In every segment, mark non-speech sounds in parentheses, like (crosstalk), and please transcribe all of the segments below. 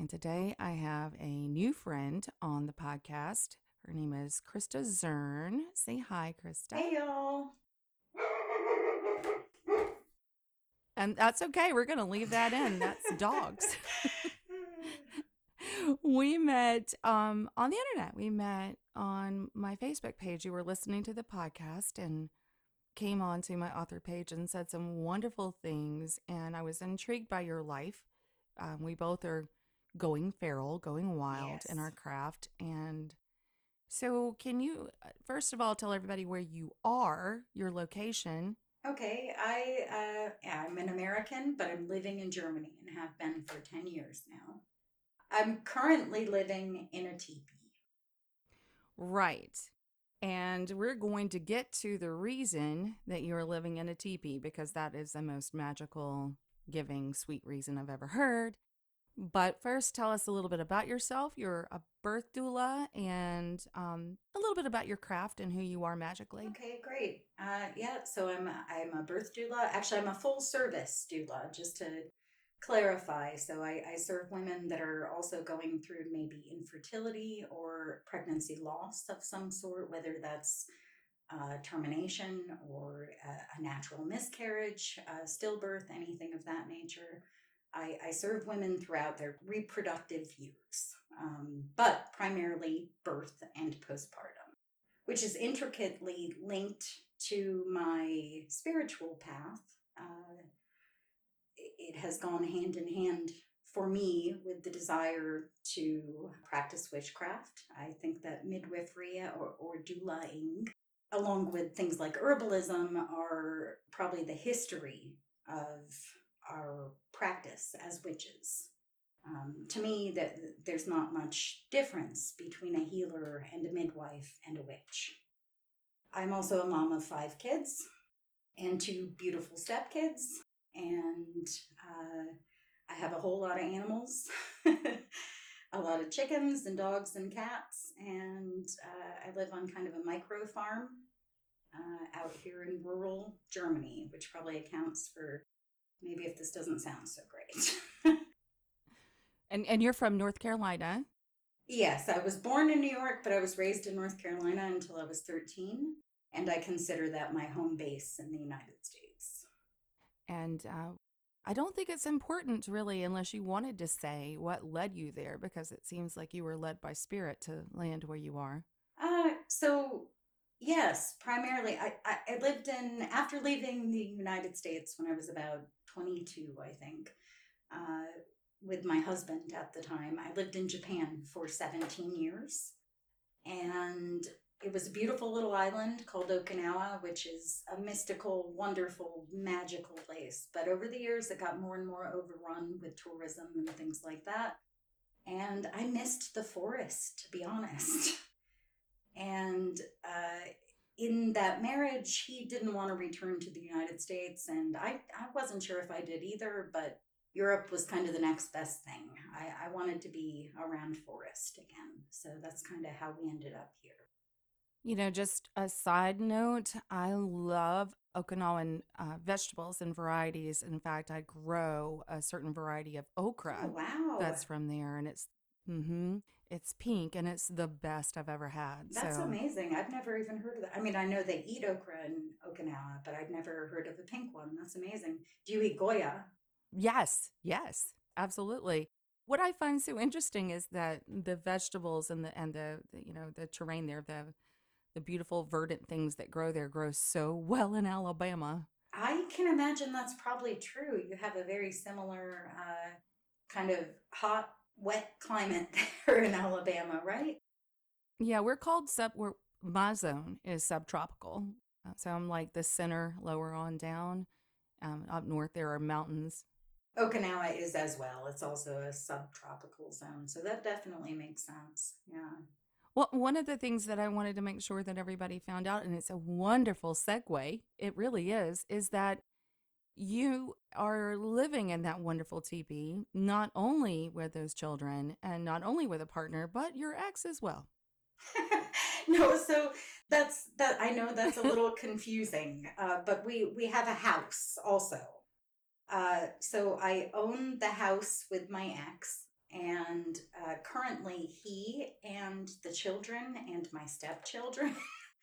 and today I have a new friend on the podcast. Her name is Krista Zern. Say hi, Krista. Hey y'all. And that's okay. We're going to leave that in. That's dogs. (laughs) we met um, on the internet. We met on my Facebook page. You were listening to the podcast and came on to my author page and said some wonderful things. And I was intrigued by your life. Um, we both are going feral, going wild in our craft. And so, can you, uh, first of all, tell everybody where you are, your location? Okay, I uh, I'm an American, but I'm living in Germany and have been for 10 years now. I'm currently living in a teepee. Right. And we're going to get to the reason that you're living in a teepee because that is the most magical, giving, sweet reason I've ever heard. But first, tell us a little bit about yourself. You're a birth doula and um, a little bit about your craft and who you are magically. Okay, great. Uh, yeah, so I'm a, I'm a birth doula. Actually, I'm a full service doula, just to clarify. So I, I serve women that are also going through maybe infertility or pregnancy loss of some sort, whether that's uh, termination or a, a natural miscarriage, uh, stillbirth, anything of that nature. I, I serve women throughout their reproductive years, um, but primarily birth and postpartum which is intricately linked to my spiritual path. Uh, it has gone hand in hand for me with the desire to practice witchcraft. I think that midwifery or, or doulaing, along with things like herbalism, are probably the history of our practice as witches. Um, to me, that there's not much difference between a healer and a midwife and a witch. I'm also a mom of five kids and two beautiful stepkids, and uh, I have a whole lot of animals, (laughs) a lot of chickens and dogs and cats, and uh, I live on kind of a micro farm uh, out here in rural Germany, which probably accounts for maybe if this doesn't sound so great. And, and you're from North Carolina. Yes, I was born in New York, but I was raised in North Carolina until I was 13. And I consider that my home base in the United States. And uh, I don't think it's important, really, unless you wanted to say what led you there, because it seems like you were led by spirit to land where you are. Uh, so, yes, primarily, I, I, I lived in, after leaving the United States when I was about 22, I think, uh, with my husband at the time, I lived in Japan for 17 years. And it was a beautiful little island called Okinawa, which is a mystical, wonderful, magical place. But over the years, it got more and more overrun with tourism and things like that. And I missed the forest, to be honest. (laughs) And uh, in that marriage, he didn't want to return to the United States. And I, I wasn't sure if I did either, but Europe was kind of the next best thing. I, I wanted to be around forest again. So that's kind of how we ended up here. You know, just a side note, I love Okinawan uh, vegetables and varieties. In fact, I grow a certain variety of okra Oh, wow. that's from there, and it's mm-hmm, it's pink, and it's the best I've ever had. That's so amazing. I've never even heard of that. I mean, I know they eat okra in Okinawa, but I've never heard of the pink one. That's amazing. Do you eat Goya? yes, yes, absolutely. What I find so interesting is that the vegetables and the and the, the you know the terrain there, the the beautiful verdant things that grow there grow so well in Alabama. I can imagine that's probably true. You have a very similar uh, kind of hot, wet climate (laughs) there in Alabama, right? Yeah, we're called sub. We're my zone is subtropical, Uh, so I'm like the center, lower on down. Um, up north there are mountains. Okinawa is as well. It's also a subtropical zone. So that definitely makes sense. Yeah. Well, one of the things that I wanted to make sure that everybody found out, and it's a wonderful segue, it really is, is that you are living in that wonderful teepee, not only with those children and not only with a partner, but your ex as well. (laughs) no, so that's that. I know that's a little confusing, uh, but we we have a house also. Uh, so I own the house with my ex, and uh, currently he and the children and my stepchildren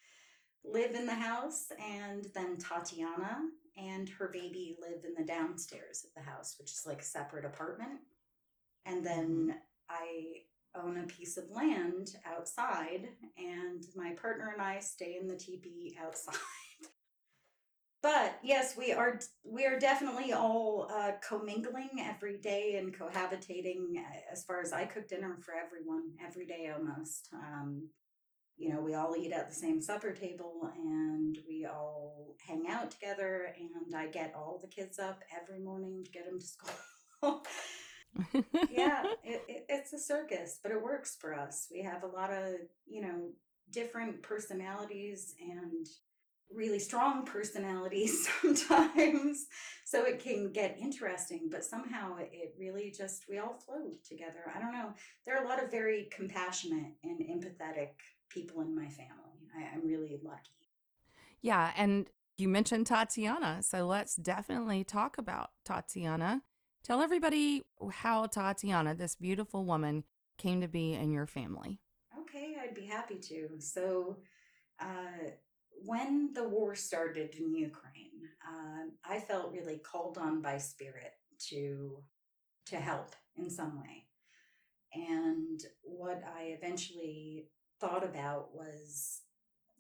(laughs) live in the house, and then Tatiana and her baby live in the downstairs of the house, which is like a separate apartment. And then I own a piece of land outside, and my partner and I stay in the teepee outside. (laughs) but yes, we are we are definitely all uh, commingling every day and cohabitating. uh, As far as I cook dinner for everyone every day almost. Um, you know, we all eat at the same supper table and we all hang out together. And I get all the kids up every morning to get them to school. (laughs) yeah, (laughs) it, it, it's a circus, but it works for us. We have a lot of, you know, different personalities and really strong personalities (laughs) sometimes. So it can get interesting, but somehow it really just, we all flow together. I don't know. There are a lot of very compassionate and empathetic people in my family. I, I'm really lucky. Yeah, and you mentioned Tatiana, so let's definitely talk about Tatiana. Tell everybody how Tatiana, this beautiful woman, came to be in your family. Okay, I'd be happy to. So, uh, when the war started in Ukraine, uh, I felt really called on by spirit to to help in some way. And what I eventually thought about was,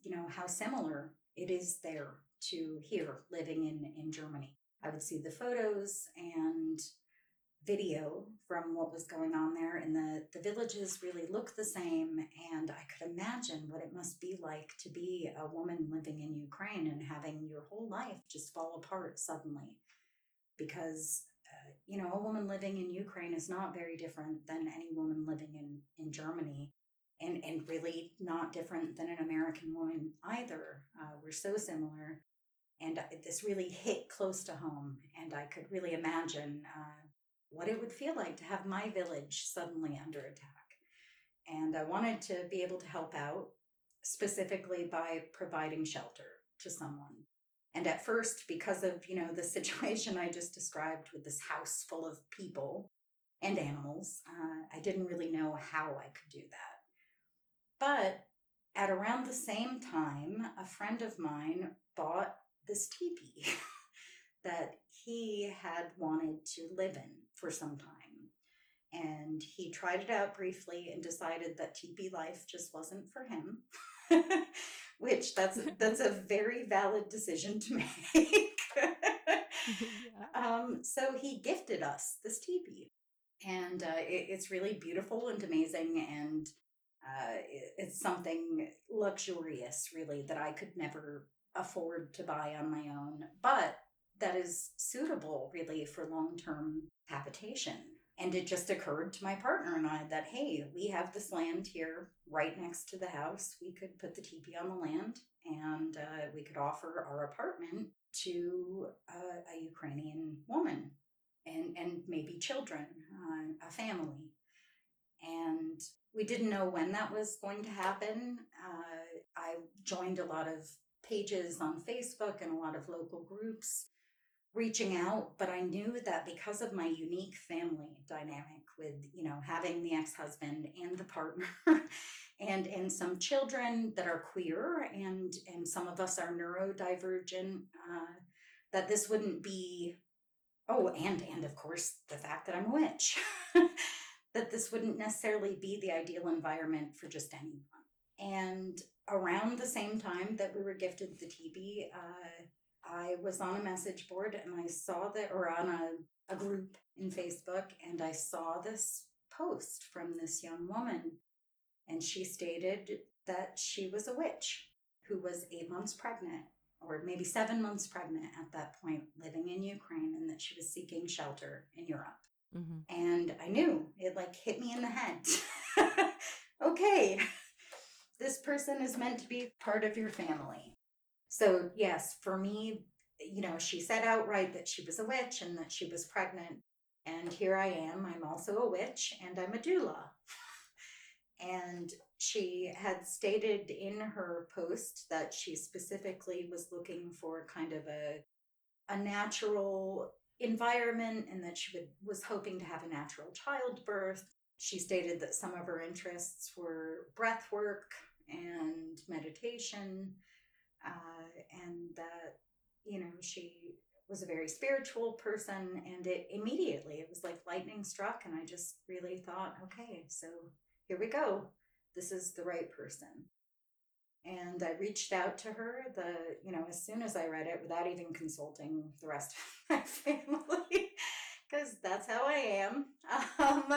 you know, how similar it is there to here living in in Germany. I would see the photos and video from what was going on there and the the villages really look the same and I could imagine what it must be like to be a woman living in Ukraine and having your whole life just fall apart suddenly because uh, you know a woman living in Ukraine is not very different than any woman living in in Germany and and really not different than an American woman either uh, we're so similar and this really hit close to home and I could really imagine uh, what it would feel like to have my village suddenly under attack. And I wanted to be able to help out specifically by providing shelter to someone. And at first, because of, you know, the (laughs) situation I just described with this house full of people and animals, uh, I didn't really know how I could do that. But at around the same time, a friend of mine bought this teepee (laughs) that he had wanted to live in for some time. And he tried it out briefly and decided that teepee life just wasn't for him. (laughs) Which that's (laughs) that's a very valid decision to make. um, so he gifted us this teepee, and uh, it, it's really beautiful and amazing, and uh, it's something luxurious, really, that I could never afford to buy on my own. But that is suitable really for long term habitation. And it just occurred to my partner and I that, hey, we have this land here right next to the house. We could put the teepee on the land and uh, we could offer our apartment to uh, a Ukrainian woman and, and maybe children, uh, a family. And we didn't know when that was going to happen. Uh, I joined a lot of pages on Facebook and a lot of local groups reaching out, but I knew that because of my unique family dynamic with, you know, having the ex-husband and the partner (laughs) and and some children that are queer and and some of us are neurodivergent, uh, that this wouldn't be oh, and and of course the fact that I'm a witch. (laughs) that this wouldn't necessarily be the ideal environment for just anyone. And around the same time that we were gifted the teepee, uh, I was on a message board and I saw that, or on a, a group in Facebook, and I saw this post from this young woman. And she stated that she was a witch who was eight months pregnant, or maybe seven months pregnant at that point, living in Ukraine, and that she was seeking shelter in Europe. Mm-hmm. And I knew it like hit me in the head. (laughs) okay. (laughs) This person is meant to be part of your family. So, yes, for me, you know, she said outright that she was a witch and that she was pregnant. And here I am. I'm also a witch and I'm a doula. (laughs) and she had stated in her post that she specifically was looking for kind of a a natural environment and that she would, was hoping to have a natural childbirth. She stated that some of her interests were breath work and meditation, uh, and that, you know, she was a very spiritual person. And it immediately, it was like lightning struck. And I just really thought, okay, so here we go. This is the right person and I reached out to her the you know as soon as I read it without even consulting the rest of (laughs) my family because that's how I am. Um,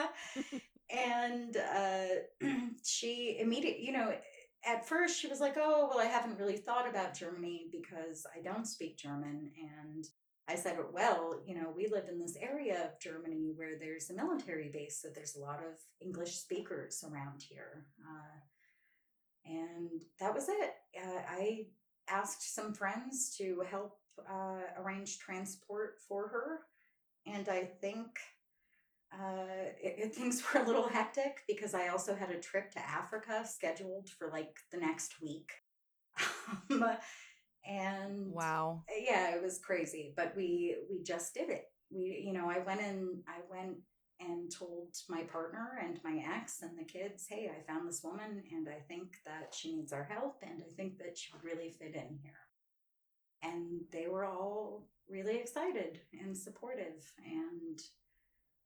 and uh, (clears throat) she immediately, you know, at first she was like, "Oh, well, I haven't really thought about Germany because I don't speak German." And I said, "Well, you know, we live in this area of Germany where there's a military base, so there's a lot of English speakers around here." Uh, and that was it. Uh, I asked some friends to help uh, arrange transport for her, and I think uh, it, it, (laughs) things were a little hectic because I also had a trip to Africa scheduled for like the next week. (laughs) um, and wow, yeah, it was crazy, but we we just did it. We, you know, I went in, I went and told my partner and my ex and the kids, hey, I found this woman and I think that she needs our help and I think that she would really fit in here. And they were all really excited and supportive. And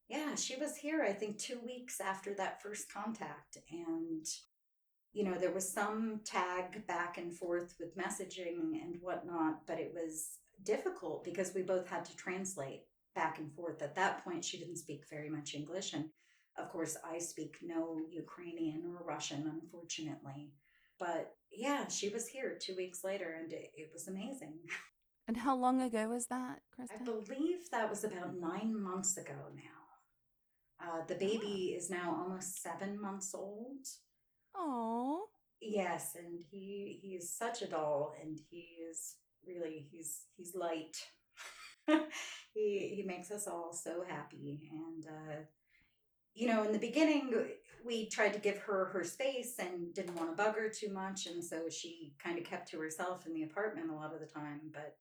yeah, she was here, I think, two weeks after that first contact. And, you know, there was some tag back and forth with messaging and whatnot, but it was difficult because we both had to translate back and forth. At that point, she didn't speak very much English. And of course, I speak no Ukrainian or Russian, unfortunately. But yeah, she was here two weeks later and it, it was amazing. And how long ago was that, Krista? I believe that was about nine months ago now. Uh, the baby oh. is now almost seven months old. Oh. Yes, and he he is such a doll, and he is really he's he's light. (laughs) he he makes us all so happy. And uh, you know in the beginning we tried to give her her space and didn't want to bug her too much. And so she kind of kept to herself in the apartment a lot of the time. But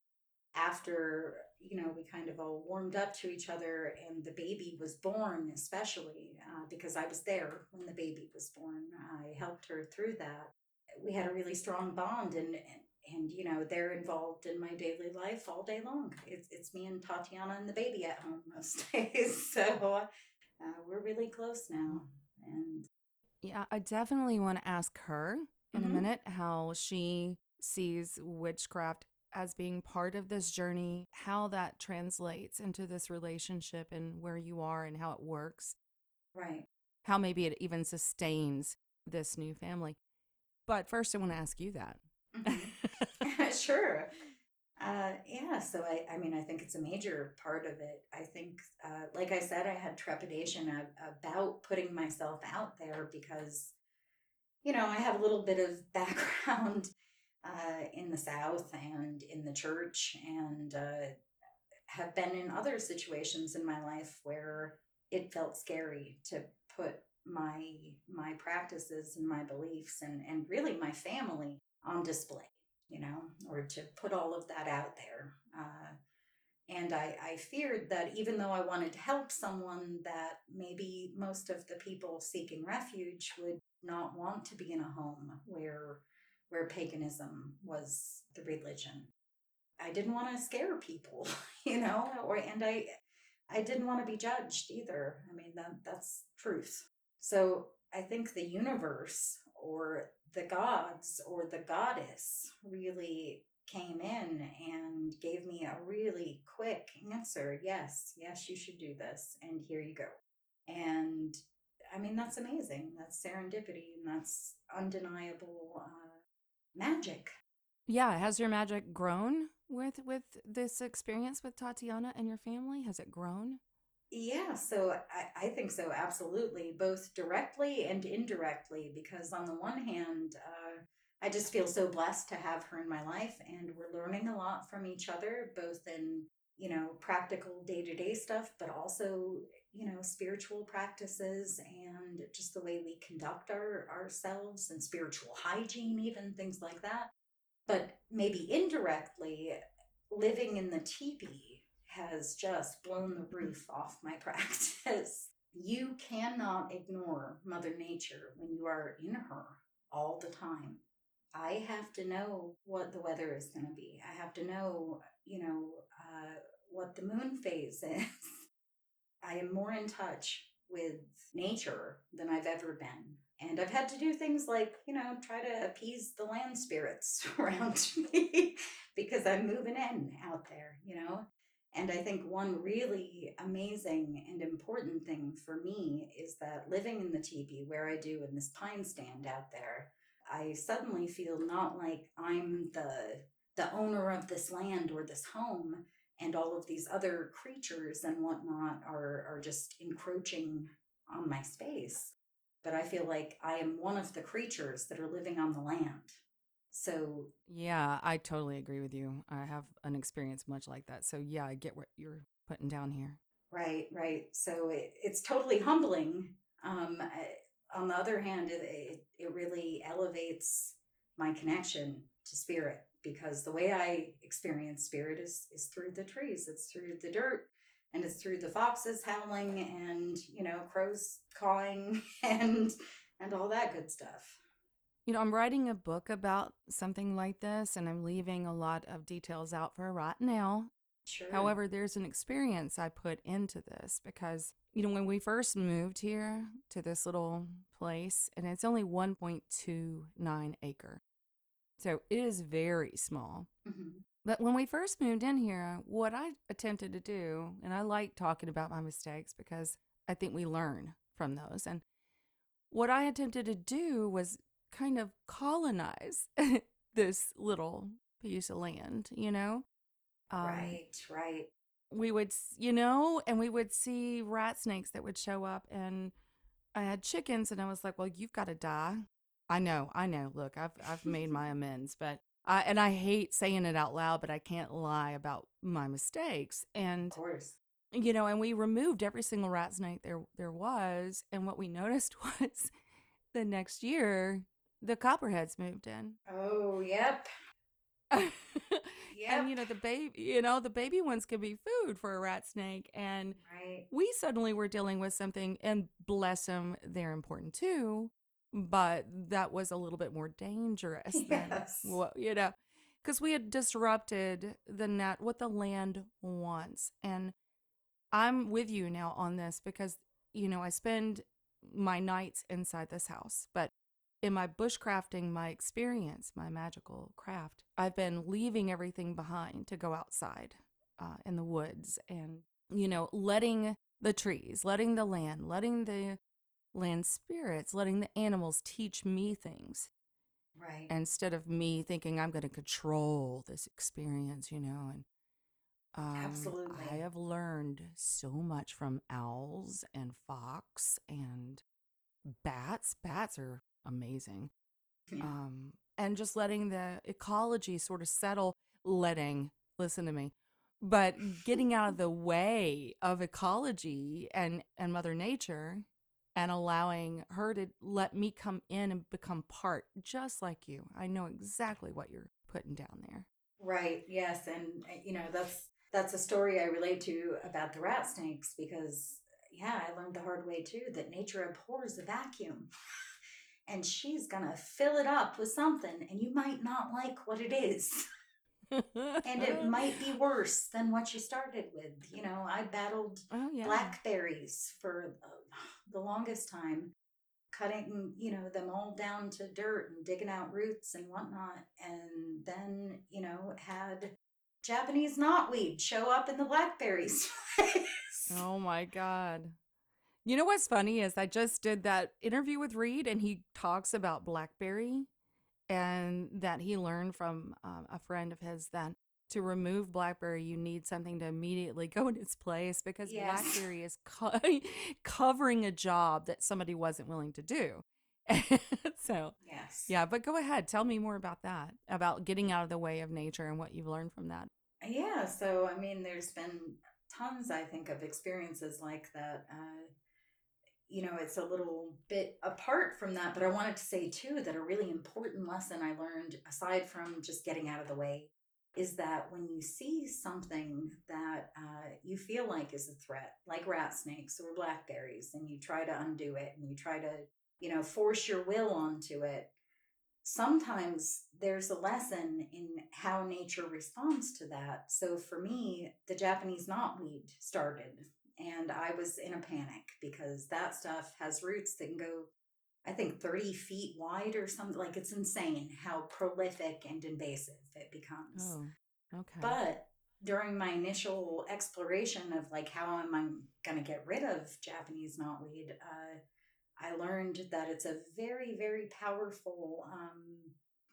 after you know we kind of all warmed up to each other and the baby was born especially uh, because i was there when the baby was born. I helped her through that. We had a really strong bond and, and and you know they're involved in my daily life all day long. It's it's me and Tatiana and the baby at home (laughs) most days, so uh, we're really close now. And yeah, I definitely want to ask her in mm-hmm. a minute how she sees witchcraft as being part of this journey, how that translates into this relationship and where you are and how it works. Right. How maybe it even sustains this new family. But first, I want to ask you that. Mm-hmm. Sure. Uh, yeah, so I, I mean, I think it's a major part of it. I think, uh, like I said, I had trepidation of, about putting myself out there because, you know, I have a little bit of (laughs) background uh, in the South and in the church, and uh, have been in other situations in my life where it felt scary to put my my practices and my beliefs and and really my family on display, you know, or to put all of that out there. Uh, and I, I feared that even though I wanted to help someone, that maybe most of the people seeking refuge would not want to be in a home where where paganism was the religion. I didn't want to scare people, (laughs) you know, or and I I didn't want to be judged either. I mean that that's truth. So I think the universe or the gods or the goddess really came in and gave me a really quick answer yes yes you should do this and here you go. And i mean that's amazing that's serendipity and that's undeniable uh, magic. Yeah has your magic grown with with this experience with tatiana and your family? Has it grown Yeah, so I, I think so, absolutely, both directly and indirectly, because on the one hand, uh, I just feel so blessed to have her in my life, and we're learning a lot from each other, both in, you know, practical day to day stuff, but also, you know, spiritual practices and just the way we conduct our, ourselves and spiritual hygiene, even things like that. But maybe indirectly, living in the teepee has just blown the roof off my (laughs) practice. You cannot ignore Mother Nature when you are in her all the time. I have to know what the weather is going to be. I have to know, you know, uh, what the moon phase (laughs) is. I am more in touch with nature than I've ever been. And I've had to do things like, you know, try to appease the land spirits (laughs) around me because I'm moving in out there, you know. And I think one really amazing and important thing for me is that living in the teepee where I do in this pine stand out there, I suddenly feel not like I'm the the owner of this land or this home and all of these other creatures and whatnot are are just encroaching on my space. But I feel like I am one of the creatures that are living on the land. So Yeah, I totally agree with you. I have an experience much like that. So yeah, I get what you're putting down here. Right, right. So it, it's totally humbling. Um, on the other hand, it, it, it really elevates my connection to spirit because the way I experience spirit is, is through the trees, it's through the dirt, and it's through the foxes howling and, you know, crows cawing (laughs) and and all that good stuff. You know, I'm writing a book about something like this and I'm leaving a lot of details out for right now. Sure. However, there's an experience I put into this because, you know, when we first moved here to this little place, and it's only 1.29 acre. So it is very small. Mhm. But when we first moved in here, what I attempted to do, and I like talking about my mistakes because I think we learn from those. And what I attempted to do was kind of colonize (laughs) this little piece of land, you know? Um, right, right. we would, you know, and we would see rat snakes that would show up. And I had chickens, and I was like, well, you've got to die. I know, I know. Look, I've, I've made my (laughs) amends, but I, and I hate saying it out loud, but I can't lie about my mistakes. And Of course. you know, and we removed every single rat snake there there was, and what we noticed (laughs) was the next year the copperheads moved in. Oh, yep. (laughs) Yep. and you know the baby, you know the baby ones could be food for a rat snake, and right. we suddenly were dealing with something. And bless them, they're important too, but that was a little bit more (laughs) dangerous than Yes. what you know, because we had disrupted the net what the land wants, and I'm with you now on this because, you know, I spend my nights inside this house, but in my bushcrafting, my experience, my magical craft, I've been leaving everything behind to go outside uh, in the woods and, you know, letting the trees, letting the land, letting the land spirits, letting the animals teach me things Right. instead of me thinking I'm going to control this experience, you know. And um, Absolutely. I have learned so much from owls and fox and bats. Bats are amazing. Yeah. Um, and just letting the ecology sort of settle, letting, listen to me, but getting out of the way of ecology and, and Mother Nature and allowing her to let me come in and become part just like you. I know exactly what you're putting down there. Right. Yes, and uh, you know that's that's a story I relate to about the rat snakes because yeah, I learned the hard way too that nature abhors a vacuum. And she's gonna fill it up with something, and you might not like what it is. And it (laughs) might be worse than what you started with. You know, I battled Oh yeah. blackberries for uh, the longest time, cutting, you know, them all down to dirt and digging out roots and whatnot. And then, you know, had Japanese knotweed show up in the blackberries. (laughs) Oh my God. You know what's funny is I just did that interview with Reed and he talks about Blackberry and that he learned from um, a friend of his that to remove blackberry, you need something to immediately (laughs) go in its place because Yes. blackberry is co- (laughs) covering a job that somebody wasn't willing to do. (laughs) so, Yes. yeah, but go ahead. Tell me more about that, about getting out of the way of nature and what you've learned from that. Yeah, so I mean, there's been tons, I think, of experiences like that. Uh, you know, it's a little bit apart from that, but I wanted to say too that a really important lesson I learned, aside from just getting out of the way, is that when you see something that uh, you feel like is a threat, like rat snakes or blackberries, and you try to undo it and you try to, you know, force your will onto it, sometimes there's a lesson in how nature responds to that. So for me, the Japanese knotweed started, and I was in a panic because that stuff has roots that can go, I think, 30 feet wide or something. Like it's insane how prolific and invasive it becomes. Oh, okay. But during my initial exploration of like how am I going to get rid of Japanese knotweed, uh, I learned that it's a very, very powerful um,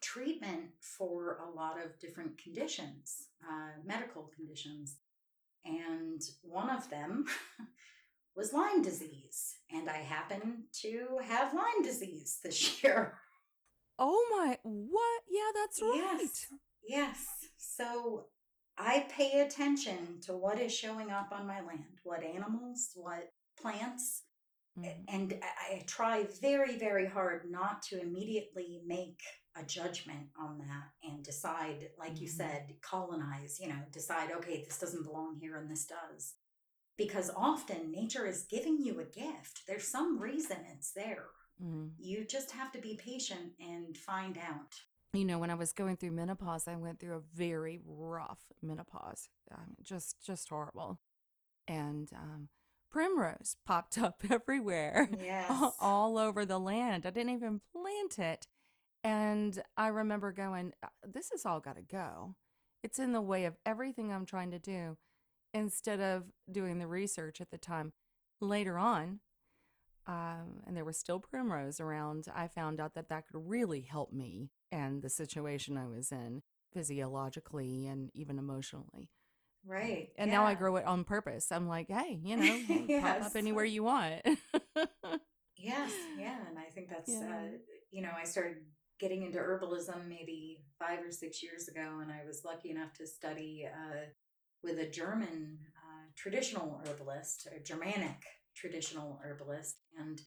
treatment for a lot of different conditions, uh, medical conditions. And one of them (laughs) was Lyme disease. And I happen to have Lyme disease this (laughs) year. oh my, what? Yeah, that's right. Yes. Yes. So I pay attention to what is showing up on my land, what animals, what plants, Mhm. and I try very, very hard not to immediately make a judgment on that and decide, like you Mhm. said, colonize, you know, decide, okay, this doesn't belong here and this does. Because often nature is giving you a gift. There's some reason it's there. Mhm. You just have to be patient and find out. You know, when I was going through menopause, I went through a very rough menopause, um, just just horrible, and um, primrose popped up (laughs) everywhere, Yes. all, all over the land. I didn't even plant it, and I remember going, "Uh, "This has all got to go. It's in the way of everything I'm trying to do." Instead of doing the research at the time, later on, um, and there was still primrose around, I found out that that could really help me and the situation I was in physiologically and even emotionally. Right. And now I grow it on purpose. I'm like, hey, you know, (laughs) hey, pop up anywhere you want. (laughs) Yes, yeah, and I think that's Yeah. uh, you know I started getting into herbalism maybe five or six years ago, and I was lucky enough to study uh, with a German uh, traditional herbalist, a Germanic traditional herbalist, and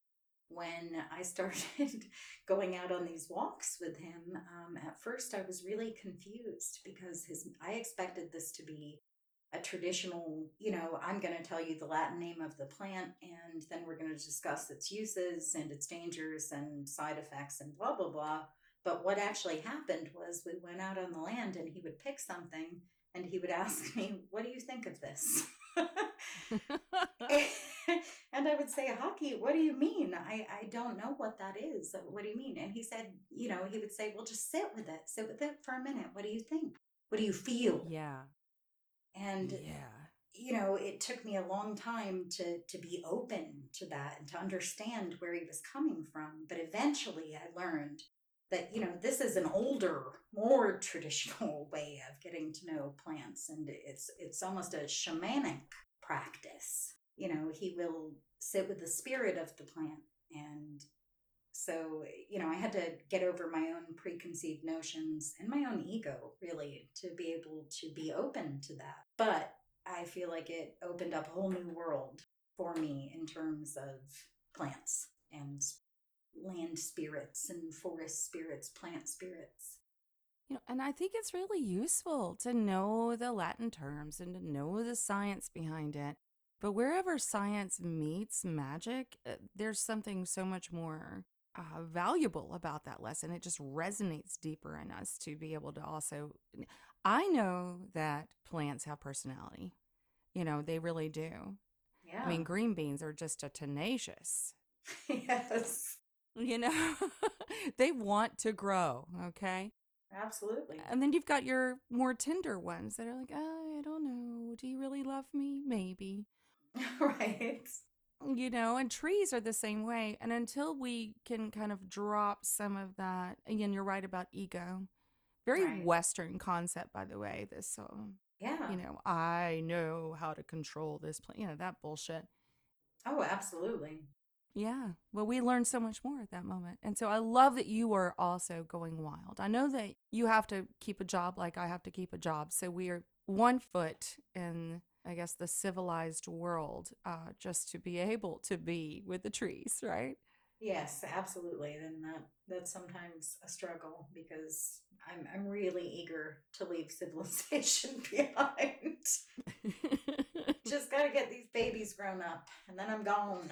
when I (laughs) started going out on these walks with him, um, at first I was really confused because his I expected this to be a traditional, you know, I'm going to tell you the Latin name of the plant and then we're going to discuss its uses and its dangers and side effects and blah, blah, blah. But what actually happened was we went out on the land and he would pick something and he would (laughs) ask me, What do you think of this? (laughs) (laughs) and I would say, Hockey, what do you mean? I, I don't know what that is. What do you mean? And he said, You know, he would say, Well, just sit with it. Sit with it for a minute. What do you think? What do you feel? yeah. And yeah. you know, it took me a long time to to be open to that and to understand where he was coming from. But eventually I learned that, you know, this is an older, more traditional (laughs) way of getting to know plants and it's it's almost a shamanic practice. You know, he will sit with the spirit of the plant and so, you know, I had to get over my own preconceived notions and my own ego, really, to be able to be open to that. But I feel like it opened up a whole new world for me in terms of plants and land spirits and forest spirits, plant spirits. You know, and I think it's really useful to know the Latin terms and to know the science behind it. But wherever science meets magic, uh, there's something so much more uh, valuable about that lesson. It just resonates deeper in us to be able to also. I know that plants have personality. You know, they really do. Yeah. I mean, green beans are just a tenacious. (laughs) yes, You know, (laughs) they want to grow. Okay. absolutely. And then you've got your more tender ones that are like, oh, I don't know. Do you really love me? Maybe. (laughs) right. You know, and trees are the same way. And until we can kind of drop some of that, again, you're right about ego, Very Right. Western concept, by the way. This, um, Yeah. you know, I know how to control this plan. You know, that bullshit. Oh, absolutely. Yeah. Well, we learned so much more at that moment. And so I love that you are also going wild. I know that you have to keep a job like I have to keep a job. So we are one foot in, I guess, the civilized world uh, just to be able to be with the trees, right? Yes, absolutely. And that that's sometimes a struggle because I'm I'm really eager to leave (laughs) civilization behind. (laughs) Just got to get these babies grown up and then I'm gone.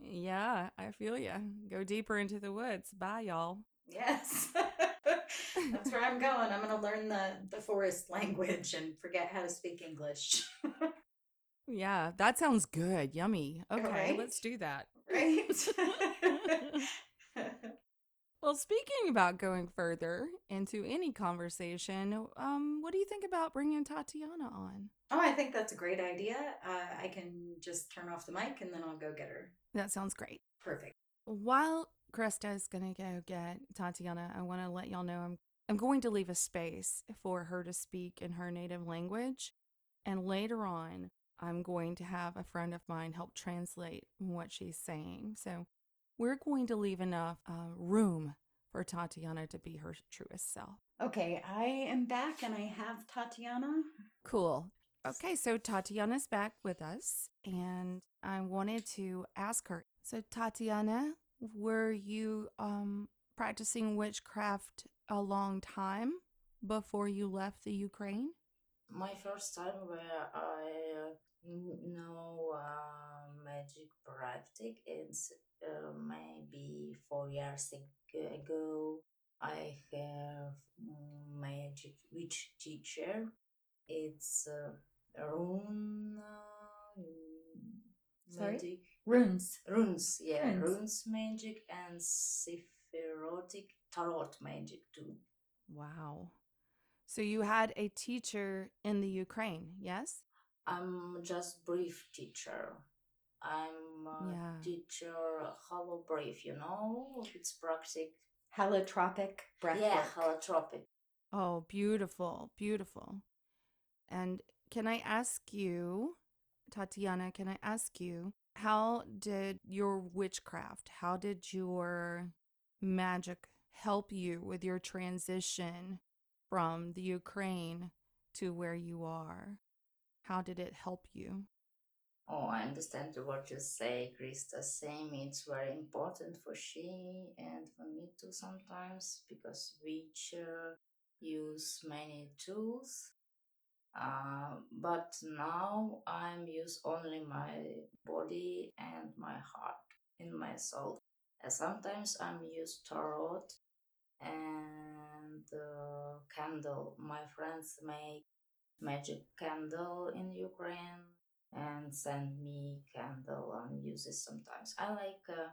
Yeah, I feel you. Go deeper into the woods. Bye, y'all. Yes. (laughs) That's where I'm going. I'm going to learn the the forest language and forget how to speak English. (laughs) Yeah, that sounds good. Yummy. Okay, Right? let's do that. right? (laughs) Well, speaking about going further into any conversation, um, what do you think about bringing Tatiana on? oh, I think that's a great idea. Uh, I can just turn off the mic and then I'll go get her. That sounds great. Perfect. While Krista's gonna go get Tatiana, I want to let y'all know I'm I'm going to leave a space for her to speak in her native language, and later on, I'm going to have a friend of mine help translate what she's saying. So we're going to leave enough uh, room for Tatiana to be her truest self. Okay, I am back and I have Tatiana. Cool. Okay, so Tatiana's back with us, and I wanted to ask her. So, Tatiana, were you um, practicing witchcraft a long time before you left the Ukraine? My first time where I uh, know uh, magic practice is uh, maybe four years ago. I have mm, magic witch teacher. It's uh, rune uh, Sorry? magic. Runes. Runes, yeah, Runes. runes magic and sephirotic tarot magic too. Wow. So, you had a teacher in the Ukraine, yes? I'm just brief teacher. I'm a Yeah. teacher hollow brief, you know? It's practice. Holotropic breath yeah, work. holotropic. Oh, beautiful, beautiful. And can I ask you, Tatiana, can I ask you, how did your witchcraft, how did your magic help you with your transition from the Ukraine to where you are? How did it help you? Oh, I understand what you say, Krista. Same, it's very important for she and for me too sometimes because we uh, use many tools. Uh, but now I'm use only my body and my heart in my soul. And sometimes I'm use tarot and uh, candle. My friends make magic candle in Ukraine and send me candle and use it sometimes. I like uh,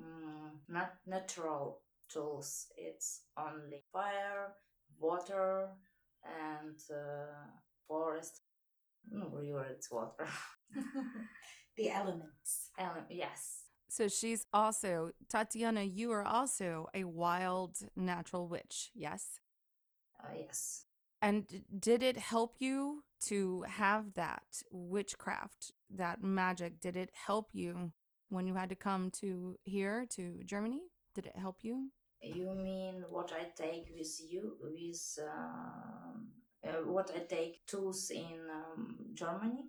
mm, not natural tools. It's only fire, water, and uh, forest. No, river, it's water. (laughs) (laughs) the elements. Ele- yes. So she's also, Tatiana, you are also a wild natural witch, yes? Uh, yes. And did it help you to have that witchcraft, that magic? Did it help you when you had to come to here to Germany? Did it help you? You mean what I take with you, with um, uh, what I take tools in um, Germany?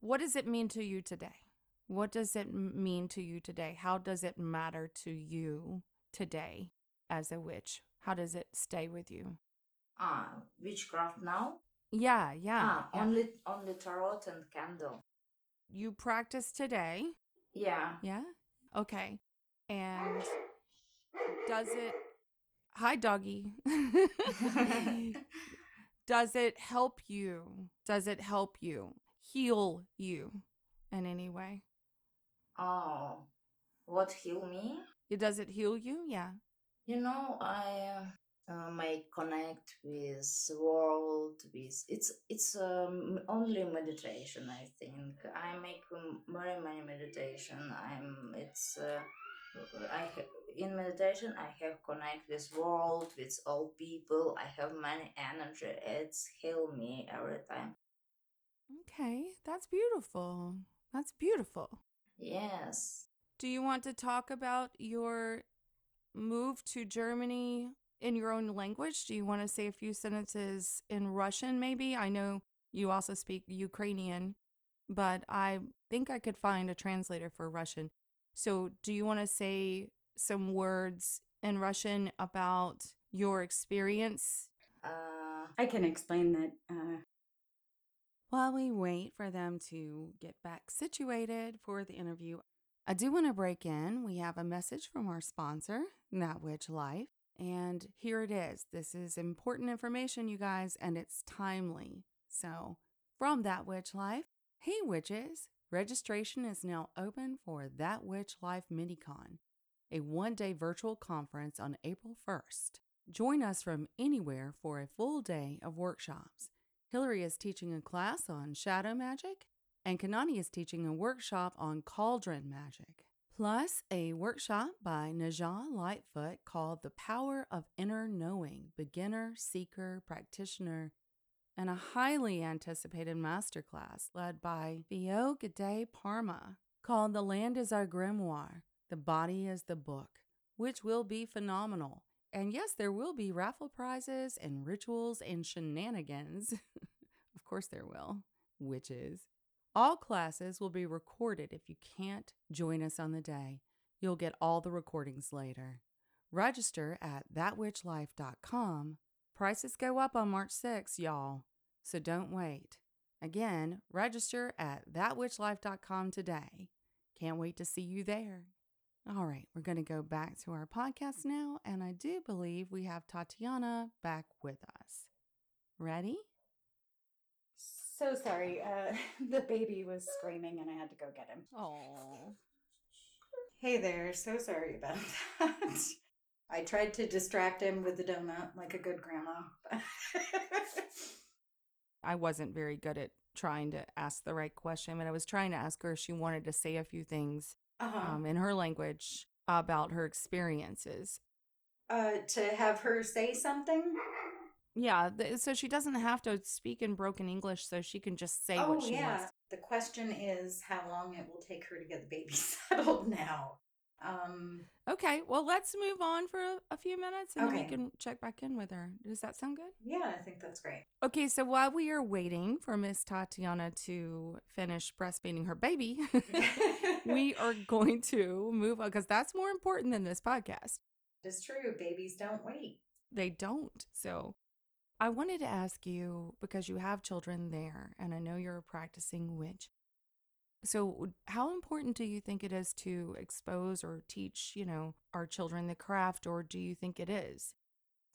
What does it mean to you today? What does it mean to you today? How does it matter to you today as a witch? How does it stay with you? Ah, witchcraft now? Yeah, yeah. ah, yeah. only only tarot and candle. You practice today. Yeah. Yeah. Okay. And does it Hi doggy. (laughs) (laughs) does it help you? Does it help you? Heal you in any way? oh, what heal me? It does it heal you? Yeah. You know, I uh, uh, may connect with world. With it's it's um, only meditation. I think I make um, very many meditation. I'm it's uh, I have, in meditation I have connect with world, with all people. I have many energy. It's heal me every time. Okay, that's beautiful. That's beautiful. Yes. Do you want to talk about your move to Germany in your own language? Do you want to say a few sentences in Russian, maybe? I know you also speak Ukrainian, but I think I could find a translator for Russian. So, do you want to say some words in Russian about your experience? Uh, I can explain that. Uh, While we wait for them to get back situated for the interview, I do want to break in. We have a message from our sponsor, That Witch Life. And here it is. This is important information, you guys, and it's timely. So, from That Witch Life, hey witches, registration is now open for That Witch Life MiniCon, a one day virtual conference on April 1st. Join us from anywhere for a full day of workshops. Hillary is teaching a class on shadow magic, and Kanani is teaching a workshop on cauldron magic. Plus, a workshop by Najah Lightfoot called The Power of Inner Knowing Beginner, Seeker, Practitioner, and a highly anticipated masterclass led by Theo Gade Parma called The Land is Our Grimoire, The Body is the Book, which will be phenomenal. And yes, there will be raffle prizes and rituals and shenanigans. (laughs) of course, there will. Witches. All classes will be recorded if you can't join us on the day. You'll get all the recordings later. Register at thatwitchlife.com. Prices go up on March 6th, y'all, so don't wait. Again, register at thatwitchlife.com today. Can't wait to see you there. All right, we're going to go back to our podcast now, and I do believe we have Tatiana back with us. Ready? So sorry. Uh, (laughs) the baby was screaming and I had to go get him. Oh. Hey there. So sorry about that. (laughs) I tried to distract him with the donut like a good grandma. (laughs) I wasn't very good at trying to ask the right question, but I was trying to ask her if she wanted to say a few things uh-huh. um, in her language about her experiences. uh, to have her say something. Yeah, th- so she doesn't have to speak in broken English, so she can just say oh what she yeah. wants. The question is how long it will take her to get the baby (laughs) settled now. Um, Okay, well, let's move on for a, few minutes and then we can check back in with her. Does that sound good? yeah, I think that's great. Okay, so while we are waiting for Miss Tatiana to finish breastfeeding her baby, (laughs) we are (laughs) going to move on because that's more important than this podcast. It's true. Babies don't wait. They don't. So I wanted to ask you because you have children there and I know you're a practicing witch. So how important do you think it is to expose or teach, you know, our children the craft or do you think it is?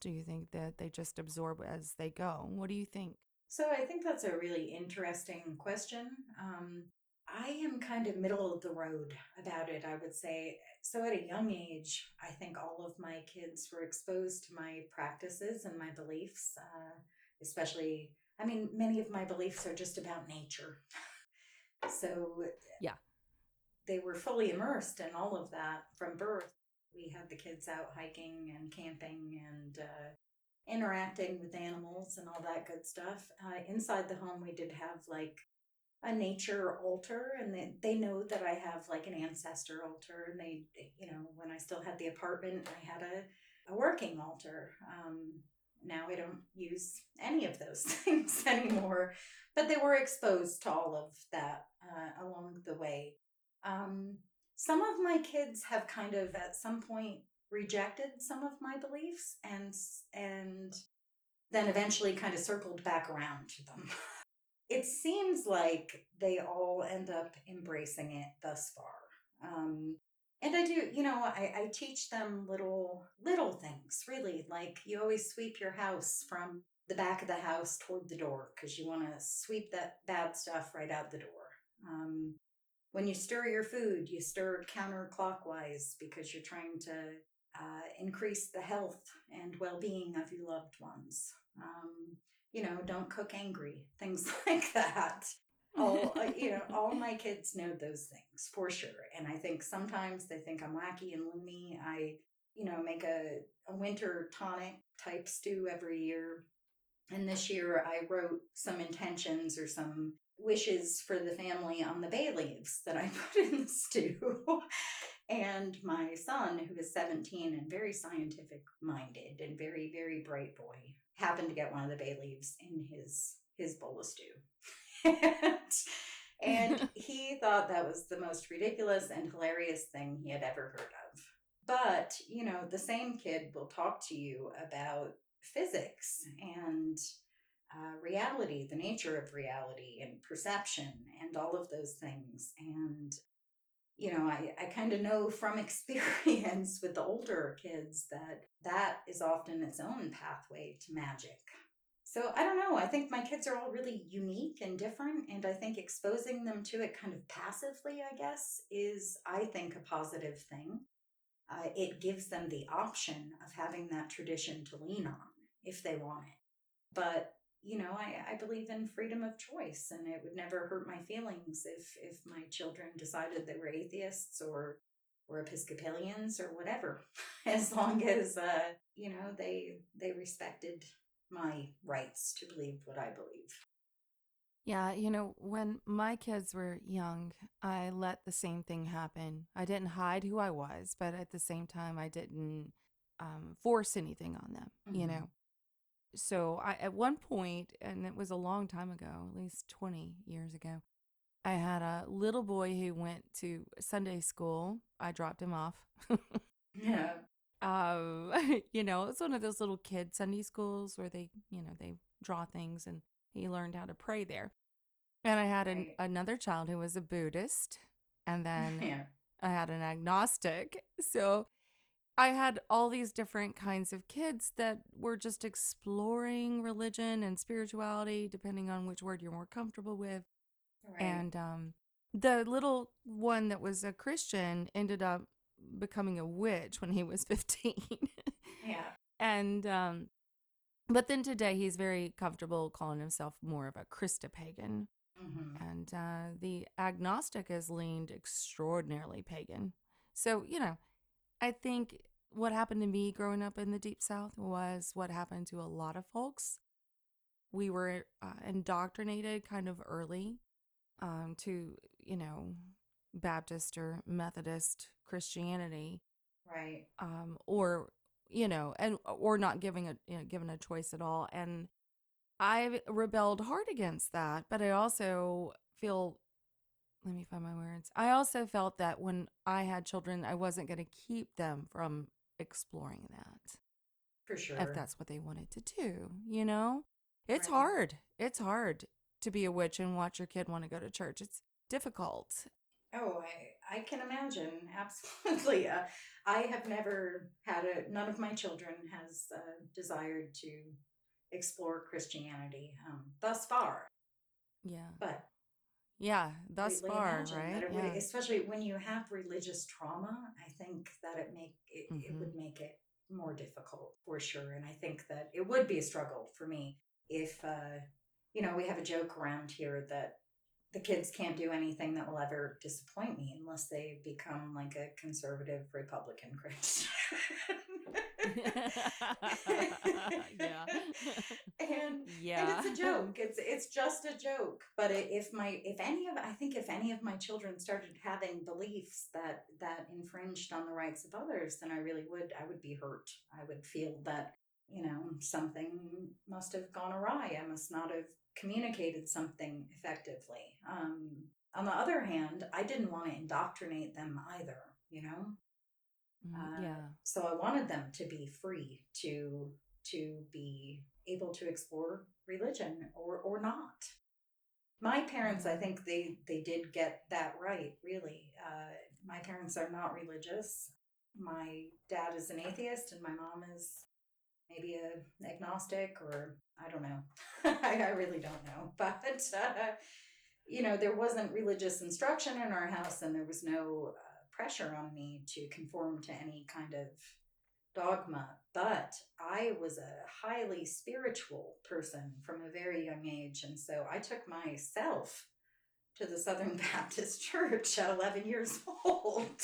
Do you think that they just absorb as they go? What do you think? So I think that's a really interesting question. Um, I am kind of middle of the road about it, I would say. So at a young age, I think all of my kids were exposed to my practices and my beliefs, uh, especially, I mean, many of my beliefs are just about nature. so Yeah. they were fully immersed in all of that from birth. We had the kids out hiking and camping and uh, interacting with animals and all that good stuff. Uh, inside the home, we did have like a nature altar, and they, they know that I have like an ancestor altar. And they, you know, when I still had the apartment, I had a, a working altar. Um, now I don't use any of those (laughs) things anymore, but they were exposed to all of that uh, along the way. Um, some of my kids have kind of at some point rejected some of my beliefs and and then eventually kind of circled back around to them. (laughs) It seems like they all end up embracing it thus far. Um, and I do, you know, I, I teach them little little things, really. Like you always sweep your house from the back of the house toward the door because you want to sweep that bad stuff right out the door. Um, when you stir your food, you stir counterclockwise because you're trying to uh, increase the health and well being of your loved ones. Um, you know, don't cook angry, things (laughs) like that. all uh, you know all my (laughs) kids know those things for sure and i think sometimes they think i'm wacky and loony i you know make a, a winter tonic type stew every year and this year i wrote some intentions or some wishes for the family on the bay leaves that i (laughs) put in the stew and my son who is 17 and very scientific minded and very very bright boy happened to get one of the bay leaves in his his bowl of stew (laughs) and, and (laughs) he thought that was the most ridiculous and hilarious thing he had ever heard of. But, you know, the same kid will talk to you about physics and uh, reality, the nature of reality and perception and all of those things. And, you know, I, I kind of know from (laughs) experience with the older kids that that is often its own pathway to magic. So I don't know. I think my kids are all really unique and different. And I think exposing them to it kind of passively, I guess, is, I think, a positive thing. Uh, it gives them the option of having that tradition to lean on if they want it. But, you know, I, I believe in freedom of choice and it would never hurt my feelings if, if my children decided they were atheists or or Episcopalians or whatever, (laughs) as long as uh, you know they they respected my rights to believe what I believe. Yeah, you know, when my kids were young, I let the same thing happen. I didn't hide who I was, but at the same time, I didn't um, force anything on them, mm-hmm. you know. So I, at one point, and it was a long time ago, at least 20 years ago, I had a little boy who went to Sunday school. I dropped him off. yeah um, (laughs) (laughs) you know, it's one of those little kid Sunday schools where they, you know, they draw things and he learned how to pray there. And I had an, another child who was a Buddhist, and then yeah. I had an agnostic. So I had all these different kinds of kids that were just exploring religion and spirituality, depending on which word you're more comfortable with. Right. And um, the little one that was a Christian ended up becoming a witch when he was (laughs) 15. yeah. And um but then today he's very comfortable calling himself more of a Christopagan. Mm-hmm. And uh, the agnostic has leaned extraordinarily pagan. So, you know, I think what happened to me growing up in the Deep South was what happened to a lot of folks. We were uh, indoctrinated kind of early um, to, you know, Baptist or Methodist Christianity, right? Um, or you know, and or not giving a you know, given a choice at all. And I rebelled hard against that, but I also feel. Let me find my words. I also felt that when I had children, I wasn't going to keep them from exploring that. For sure. If that's what they wanted to do, you know? It's right. hard. It's hard to be a witch and watch your kid want to go to church. It's difficult. Oh, I, I can imagine. (laughs) Absolutely. Uh, I have never had a, none of my children has uh, desired to explore Christianity um, thus far. Yeah. But yeah, thus far, right? Yeah. Would, especially when you have religious trauma, I think that it make it, mm-hmm. it would make it more difficult for sure. And I think that it would be a struggle for me if, uh, you know, we have a joke around here that the kids can't do anything that will ever disappoint me unless they become like a conservative Republican Christian. (laughs) yeah. (laughs) and yeah. and it's a (laughs) joke. It's it's just a joke. But if my if any of I think if any of my children started having beliefs that that infringed on the rights of others, then I really would I would be hurt. I would feel that you know something must have gone awry. I must not have communicated something effectively. Um, on the other hand, I didn't want to indoctrinate them either, you know? Mm, uh, yeah. So I wanted them to be free to to be able to explore religion or or not. My parents, I mm-hmm. think they they did get that right. Really, uh, my parents are not religious. My dad is an atheist, and my mom is maybe a agnostic or I don't know. (laughs) I, really don't know. (laughs) But, uh, you know, there wasn't religious instruction in our house and there was no uh, pressure on me to conform to any kind of dogma. But I was a highly spiritual person from a very young age. And so I took myself to the Southern (laughs) Baptist Church at 11 years old.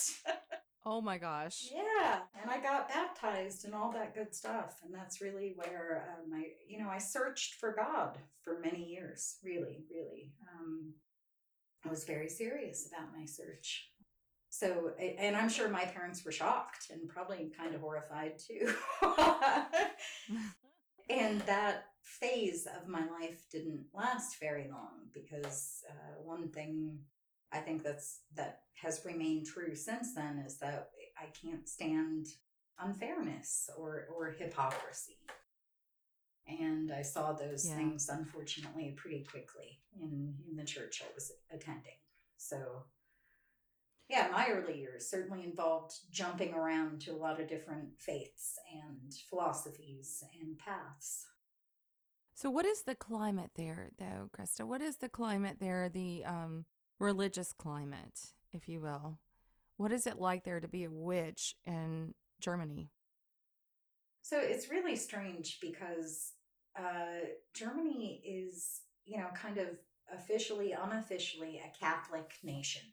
Oh my gosh. yeah, and I got baptized and all that good stuff. And that's really where um, I, you know, I searched for God for many years. Really, really. Um, I was very serious about my search. So, and I'm sure my parents were shocked and probably kind of horrified too. (laughs) (laughs) and that phase of my life didn't last very long because uh, one thing I think that's that has remained true since then is that I can't stand unfairness or or hypocrisy. And I saw those Yeah. things unfortunately pretty quickly in in the church I was attending. So yeah, my early years certainly involved jumping around to a lot of different faiths and philosophies and paths. So, what is the climate there, though, Krista? What is the climate there, the um, religious climate, if you will? What is it like there to be a witch in Germany? So it's really strange because uh, Germany is, you know, kind of officially, unofficially a Catholic nation.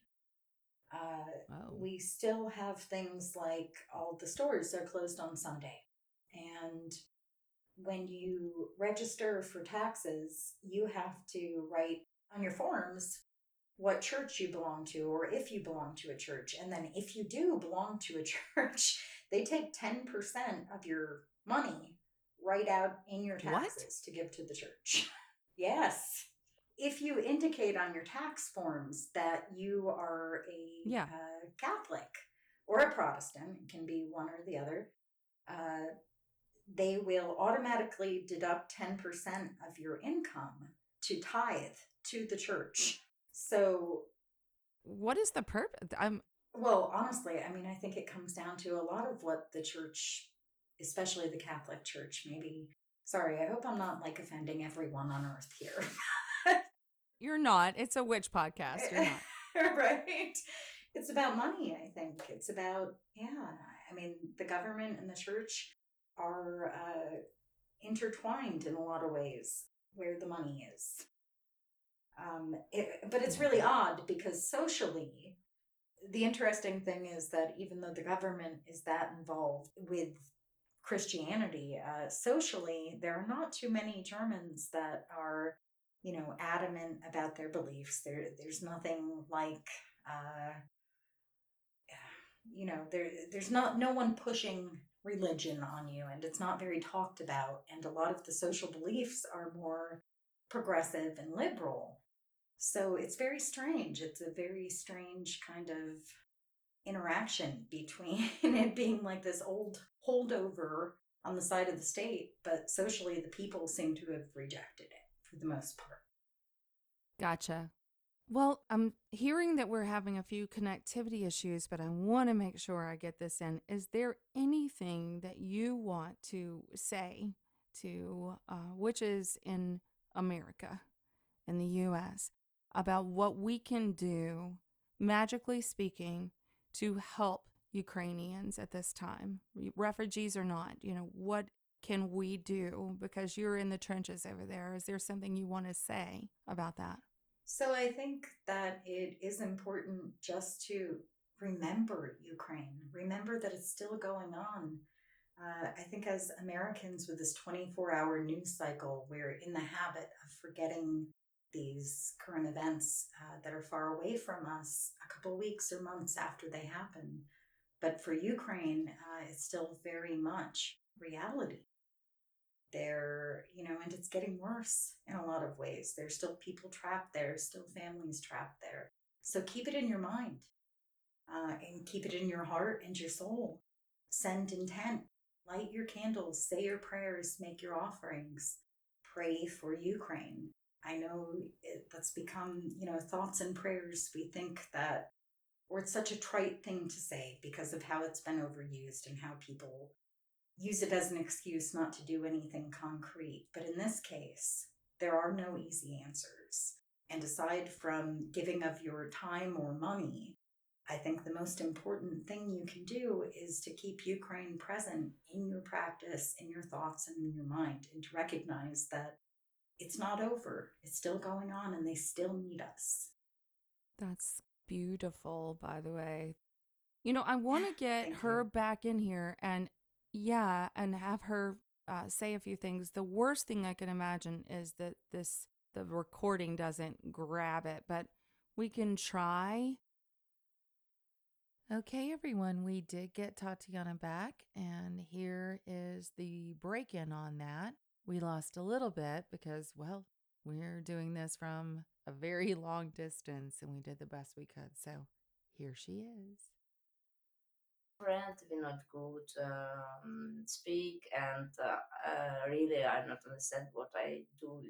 Uh, Oh, we still have things like all the stores are closed on Sunday. And when you register for taxes, you have to write on your forms what church you belong to or if you belong to a church. And then if you do belong to a (laughs) church, they take 10% of your money right out in your What? taxes to give to the church. (laughs) yes. If you indicate on your tax forms that you are a Yeah. uh, Catholic or a Protestant, it can be one or the other, uh, they will automatically deduct 10% of your income to tithe to the church. So, what is the purpose? I'm well, honestly, I mean, I think it comes down to a lot of what the church, especially the Catholic Church, maybe. Sorry, I hope I'm not like offending everyone on earth here. you're not. It's a witch podcast. You're not. (laughs) right? It's about money, I think. It's about, yeah. I mean, the government and the church are uh, intertwined in a lot of ways where the money is. Um, it, but it's really odd because socially, the interesting thing is that even though the government is that involved with Christianity, uh, socially, there are not too many Germans that are you know, adamant about their beliefs. There, there's nothing like, uh, you know, there, there's not no one pushing religion on you, and it's not very talked about. And a lot of the social beliefs are more progressive and liberal. So it's very strange. It's a very strange kind of interaction between (laughs) it being like this old holdover on the side of the state, but socially the people seem to have rejected it for the most part. Gotcha. Well, I'm hearing that we're having a few connectivity issues, but I want to make sure I get this in. Is there anything that you want to say to uh, witches in America, in the U.S., about what we can do, magically speaking, to help Ukrainians at this time, refugees or not? You know, what can we do? Because you're in the trenches over there. Is there something you want to say about that? So I think that it is important just to remember Ukraine, remember that it's still going on. Uh, I think as Americans with this 24 hour news cycle, we're in the habit of forgetting these current events uh, that are far away from us a couple weeks or months after they happen. But for Ukraine, uh, it's still very much reality there, you know, and it's getting worse in a lot of ways. There's still people trapped there, still families trapped there. So keep it in your mind uh, and keep it in your heart and your soul. Send intent, light your candles, say your prayers, make your offerings, pray for Ukraine. I know it, that's become, you know, thoughts and prayers. We think that, or it's such a trite thing to say because of how it's been overused and how people use it as an excuse not to do anything concrete. But in this case, there are no easy answers. And aside from giving of your time or money, I think the most important thing you can do is to keep Ukraine present in your practice, in your thoughts, and in your mind, and to recognize that it's not over. It's still going on, and they still need us. That's beautiful, by the way. You know, I want to (sighs) get her you. back in here and, yeah, and have her uh, say a few things. The worst thing I can imagine is that this, the recording doesn't grab it, but we can try. Okay, everyone, we did get Tatiana back, and here is the break in on that. We lost a little bit because, well, we're doing this from a very (laughs) long distance and we did the best we could. So here she is. friend we not good um, speak and uh, uh, really i not understand what i do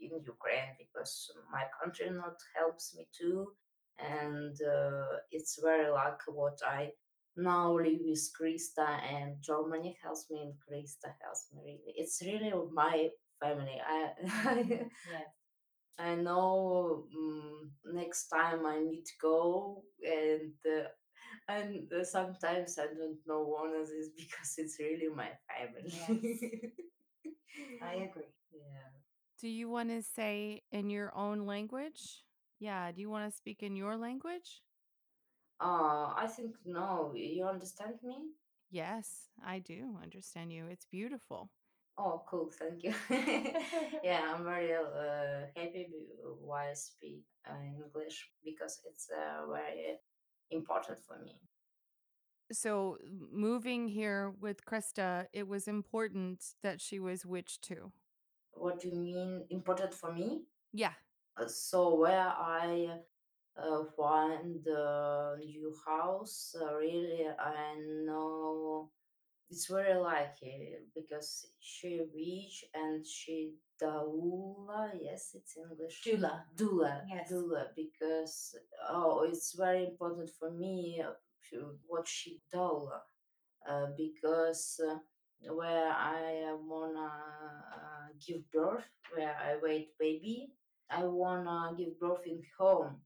in ukraine because my country not helps me too and uh, it's very lucky what i now live with krista and germany helps me and krista helps me really it's really my family i (laughs) Yes. I know um, next time I need to go, and uh, and uh, sometimes I don't know one of this (laughs) because it's really my family. I (laughs) agree. Yeah. Do you want to say in your own language? Yeah, do you want to speak in your language? Uh, I think no. You understand me? Yes, I do understand you. It's beautiful. Oh, cool. Thank you. (laughs) (laughs) yeah, I'm very uh, happy why I speak uh, English because it's uh, very important for me. So, moving here with Krista, it was important that she was witch too. What do you mean important for me? Yeah. Uh, so where I uh, find a new house, uh, really, I know it's very lucky because she rich and she doula. Yes, it's English. Doula. Doula. Yes. Doula. Because oh, it's very important for me what she doula. Uh, because uh, where I wanna uh, give birth, where I wait baby, I wanna give birth in home.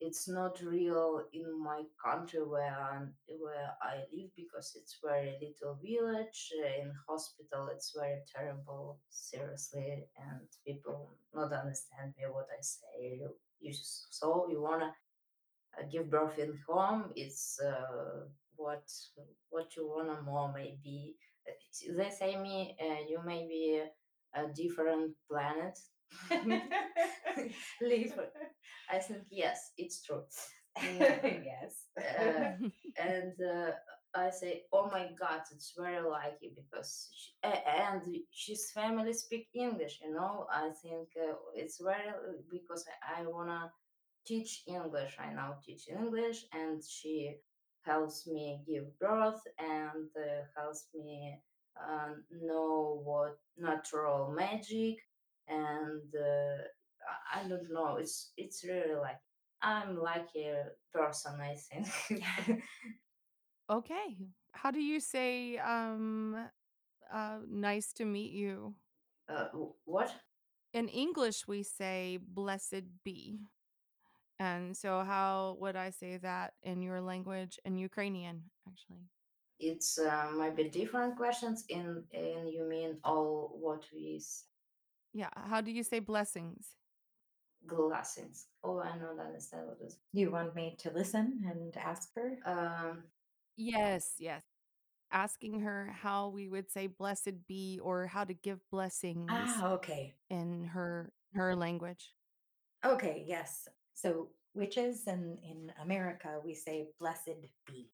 It's not real in my country where I'm, where I live because it's very little village. Uh, In hospital, it's very terrible, seriously, and people not understand me what I say. You, you just, so you wanna uh, give birth in home it's uh, what what you wanna more maybe they say me uh, you may be a different planet (laughs) live (laughs) i think yes it's true (laughs) yes. Uh, and uh, I say, "Oh my God, it's very lucky because she, and she's family speak English. You know, I think uh, it's very uh, because I, I wanna teach English. I now teach English, and she helps me give birth and uh, helps me uh, know what natural magic and uh, I don't know. It's it's really like I'm lucky person. I think. (laughs) Okay. How do you say um uh nice to meet you? uh, what? In English we say blessed be. And so how would I say that in your language in Ukrainian actually? It's uh, maybe different questions. In in you mean all what we Yeah, how do you say blessings? glassings? Oh, I don't understand what is. You want me to listen and ask her? Um, Yes, yes. Asking her how we would say blessed be or how to give blessings Ah, okay. in her her language. Okay, yes. So witches and in America we say blessed be.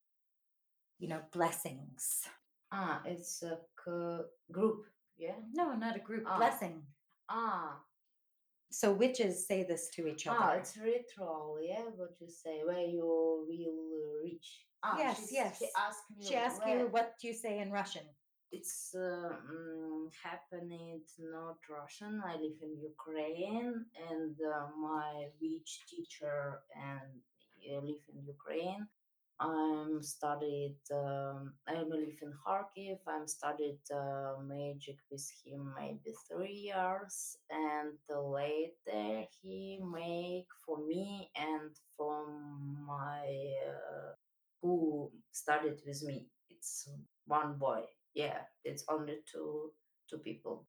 You know, blessings. ah, it's a group. Yeah. No, not a group Ah. blessing. Ah, So witches say this to each other. ah, it's ritual. Yeah, what you say where you will reach. Ah, Yes, yes. She asked me. she asked where- you what you say in Russian? it's uh, mm, happening not Russian. I live in Ukraine, and uh, my witch teacher and I live in Ukraine. I'm studied. Um, I live in Kharkiv. I'm studied uh, magic with him maybe three years, and later he make for me and for my uh, who studied with me. It's one boy yeah it's only two two people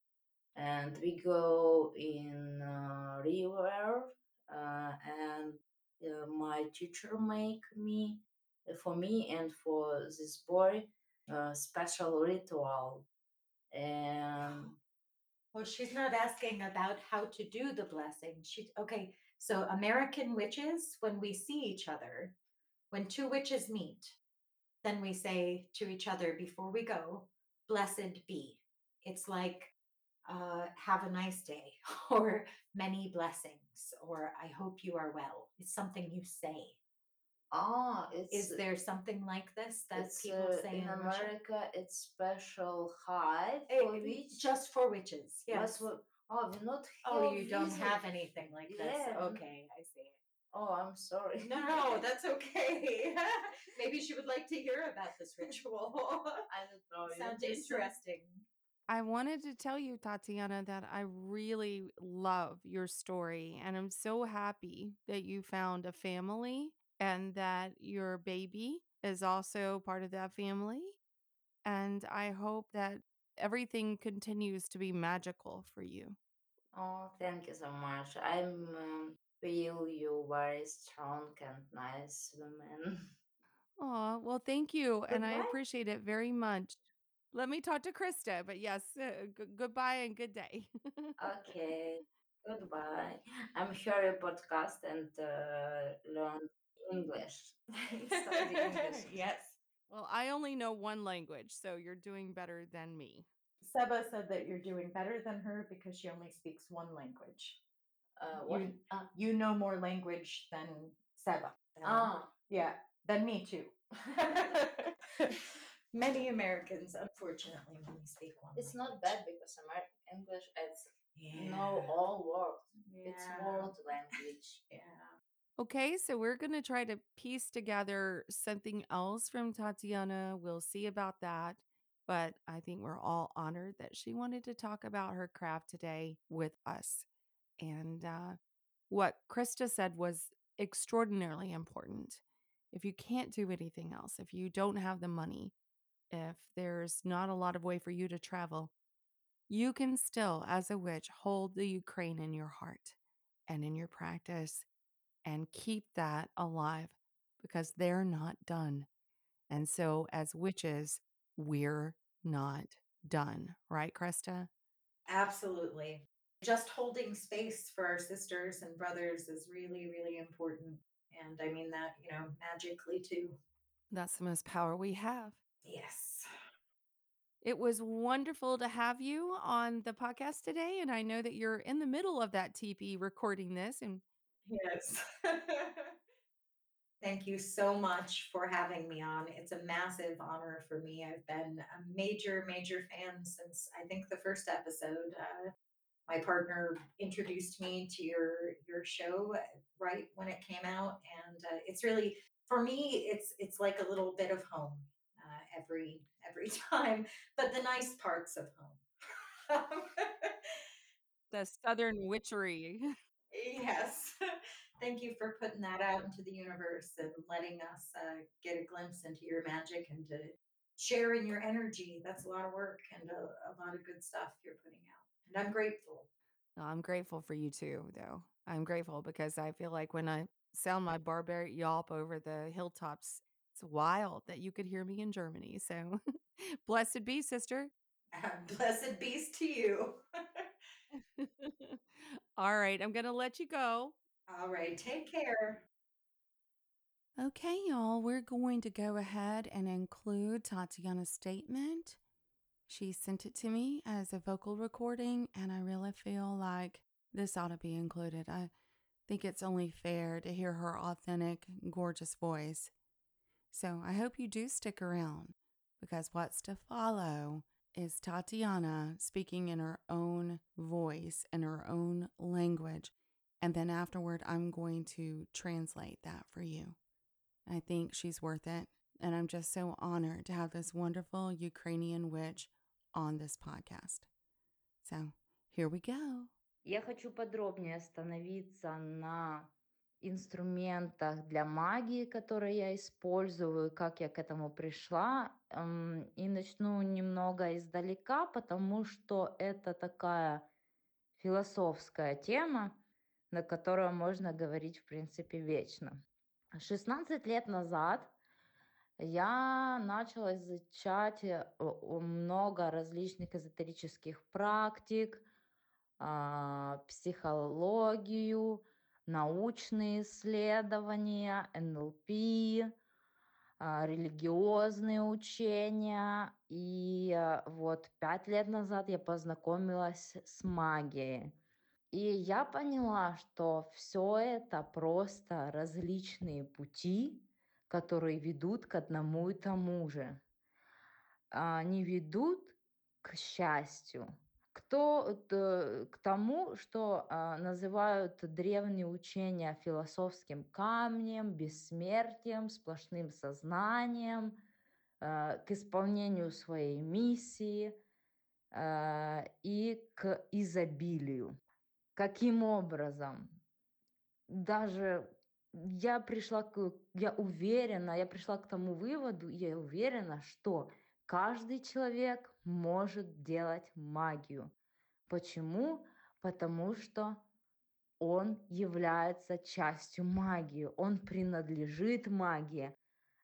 and we go in uh, river uh, and uh, my teacher make me for me and for this boy a special ritual and Well, she's not asking about how to do the blessing. She okay. So American witches, when we see each other, when two witches meet, then we say to each other before we go, "Blessed be." It's like, uh, "Have a nice day," (laughs) or "Many blessings," or "I hope you are well." It's something you say. Ah it's Is there something like this that it's people uh, say in in, Russia? America it's special high for which just for witches. but Yes. for- oh we not Oh, you don't visit. have anything like this. Yeah. Okay, I see. oh i'm sorry No, no, (laughs) that's okay. (laughs) Maybe she would like to hear about this ritual. (laughs) i don't know Sounds interesting. I wanted to tell you, Tatiana, that I really love your story. And I'm so happy that you found a family and that your baby is also part of that family. And I hope that everything continues to be magical for you. oh thank you so much i'm um, feel you very strong and nice woman Oh, well, thank you. (laughs) And I Goodbye. appreciate it very much. Let me talk to Krista, but yes, uh, g- goodbye and good day. okay (laughs) goodbye i'm hear your podcast and uh, learn english (laughs) english (laughs) yes. well, I only know one language, so you're doing better than me. Seba said that you're doing better than her because she only speaks one language. uh, You, uh, you know more language than Seba. than- ah Yeah, than me too. (laughs) Many Americans, unfortunately, only speak one. it's not bad because american english it's Yeah. know all words it's world language Yeah. Okay, so we're going to try to piece together something else from Tatiana. We'll see about that. But I think we're all honored that she wanted to talk about her craft today with us. And uh, what Krista said was extraordinarily important. If you can't do anything else, if you don't have the money, if there's not a lot of way for you to travel, you can still, as a witch, hold the Ukraine in your heart and in your practice and keep that alive because they're not done. And so, as witches, we're not done. Right, Krista? Absolutely. Just holding space for our sisters and brothers is really, really important. And I mean that, you know, magically too. That's the most power we have. Yes. It was wonderful to have you on the podcast today. And I know that you're in the middle of that TP recording this. And Yes. (laughs) Thank you so much for having me on. It's a massive honor for me. I've been a major, major fan since I think the first episode. Uh, my partner introduced me to your your show uh, right when it came out, and uh, it's really for me. It's it's like a little bit of home uh, every every (laughs) time, but the nice parts of home. (laughs) the Southern witchery. (laughs) Yes. Thank you for putting that out into the universe and letting us uh, get a glimpse into your magic and to sharing your energy. That's a lot of work and a, a lot of good stuff you're putting out. And I'm grateful. No, I'm grateful for you too, though. I'm grateful because I feel like when I sound my barbaric yawp over the hilltops, it's wild that you could hear me in Germany. So (laughs) blessed be, sister. (laughs) Blessed beast to you. All right, I'm going to let you go. All right. Take care. Okay, y'all, we're going to go ahead and include Tatiana's statement. She sent it to me as a vocal recording, and I really feel like this ought to be included. I think it's only fair to hear her authentic, gorgeous voice. So I hope you do stick around because what's to follow is Tatiana speaking in her own voice and her own language. And then afterward, I'm going to translate that for you. I think she's worth it. And I'm just so honored to have this wonderful Ukrainian witch on this podcast. So here we go. Я хочу подробнее остановиться на инструментах для магии, которые я использую, как я к этому пришла. И начну немного издалека, потому что это такая философская тема. на котором можно говорить, в принципе, вечно. 16 лет назад я начала изучать э, много различных эзотерических практик, а, психологию, научные исследования, НЛП, а, религиозные учения. И э, вот пять лет назад я познакомилась с магией. И я поняла, что все это просто различные пути, которые ведут к одному и тому же. Они ведут к счастью, кто т- к тому, что а, называют древние учения философским камнем, бессмертием, сплошным сознанием, а, к исполнению своей миссии а, и к изобилию. Каким образом? Даже я пришла к, я уверена, я пришла к тому выводу, я уверена, что каждый человек может делать магию. Почему? Потому что он является частью магии, он принадлежит магии.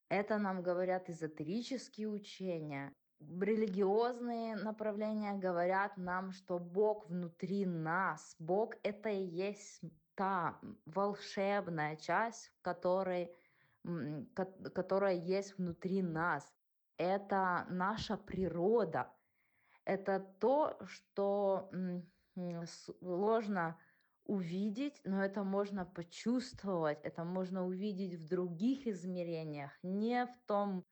Это нам говорят эзотерические учения. Религиозные направления говорят нам, что Бог внутри нас. Бог это и есть та волшебная часть, в которой, которая есть внутри нас. Это наша природа. Это то, что сложно увидеть, но это можно почувствовать, это можно увидеть в других измерениях, не в том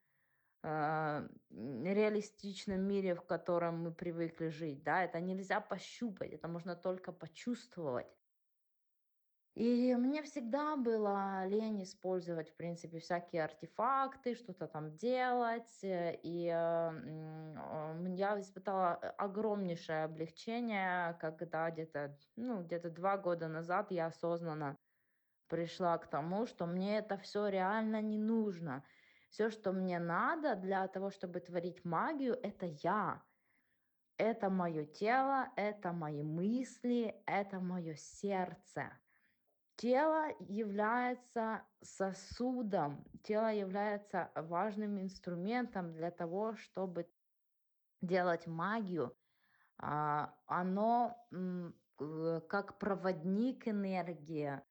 м, реалистичном мире, в котором мы привыкли жить, да, это нельзя пощупать, это можно только почувствовать. И мне всегда было лень использовать, в принципе, всякие артефакты, что-то там делать. э, И э, я испытала э, огромнейшее облегчение, когда где-то, ну, где-то два года назад я осознанно пришла к тому, что мне это все реально не нужно. Все, что мне надо для того, чтобы творить магию, это я. Это мое тело, это мои мысли, это мое сердце. Тело является сосудом, тело является важным инструментом для того, чтобы делать магию. А, Оно э, как проводник энергии.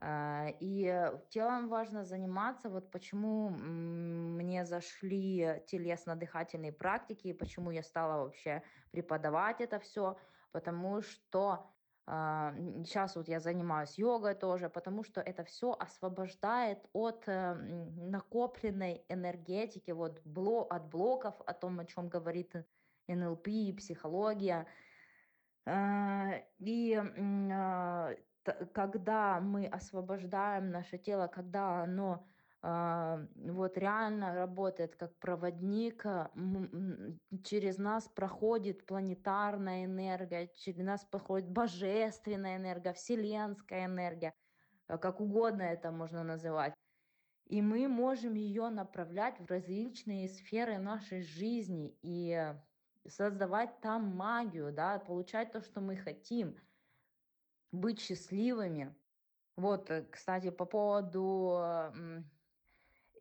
А, И телом важно заниматься. Вот почему мне зашли телесно-дыхательные практики, и почему я стала вообще преподавать это все, потому что сейчас вот я занимаюсь йогой тоже, потому что это все освобождает от э, м, накопленной энергетики, вот бло, от блоков, о том, о чем говорит НЛП, психология. А, И а, когда мы освобождаем наше тело, когда оно а, вот реально работает как проводник, а, через нас проходит планетарная энергия, через нас проходит божественная энергия, вселенская энергия, а, как угодно это можно называть. И мы можем ее направлять в различные сферы нашей жизни и создавать там магию, да, получать то, что мы хотим, быть счастливыми. Вот, э, кстати, по поводу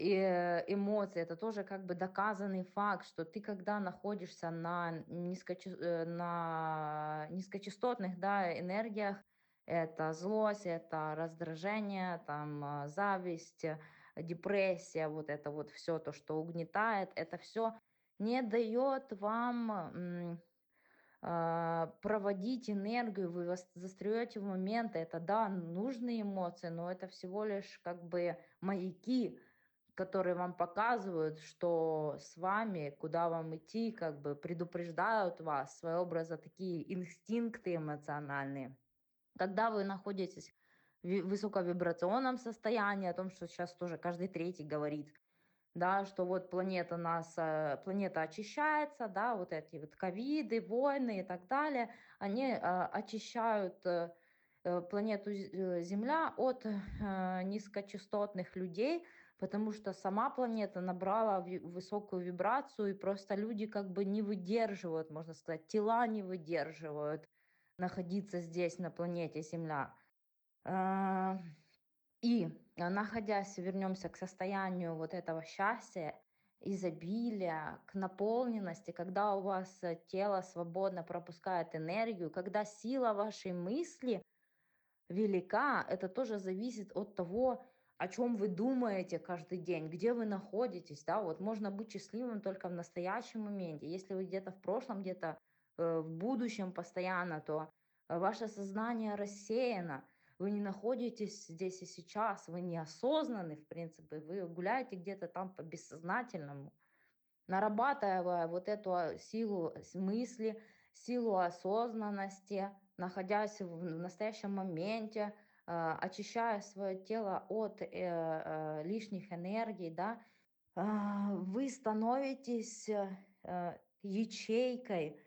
э, эмоций, это тоже как бы доказанный факт, что ты, когда находишься на, низкоча- э, на низкочастотных да, энергиях, это злость, это раздражение, там, а, зависть, депрессия, вот это вот все то, что угнетает, это все не дает вам а, проводить энергию, вы застаете в моменты, это да, нужные эмоции, но это всего лишь как бы маяки, которые вам показывают, что с вами, куда вам идти, как бы предупреждают вас, своего такие инстинкты эмоциональные. Когда вы находитесь в ви- высоковибрационном состоянии, о том, что сейчас тоже каждый третий говорит, да, что вот планета нас, э, планета очищается, да, вот эти вот ковиды, войны и так далее, они э, очищают э, э, планету Земля от низкочастотных людей, потому что сама планета набрала высокую вибрацию, и просто люди как бы не выдерживают, можно сказать, тела не выдерживают находиться здесь, на планете Земля. А, И а, находясь, вернемся к состоянию вот этого счастья, изобилия, к наполненности, когда у вас э, тело свободно пропускает энергию, когда сила вашей мысли велика, это тоже зависит от того, о чем вы думаете каждый день, где вы находитесь, да, вот можно быть счастливым только в настоящем моменте. Если вы где-то в прошлом, где-то э, в будущем постоянно, то э, ваше сознание рассеяно, вы не находитесь здесь и сейчас, вы неосознанны, в принципе, вы гуляете где-то там по бессознательному, нарабатывая вот эту а, силу с- мысли, силу осознанности, находясь в настоящем моменте, очищая свое тело от э, э, лишних энергий, да, а, вы становитесь э, ячейкой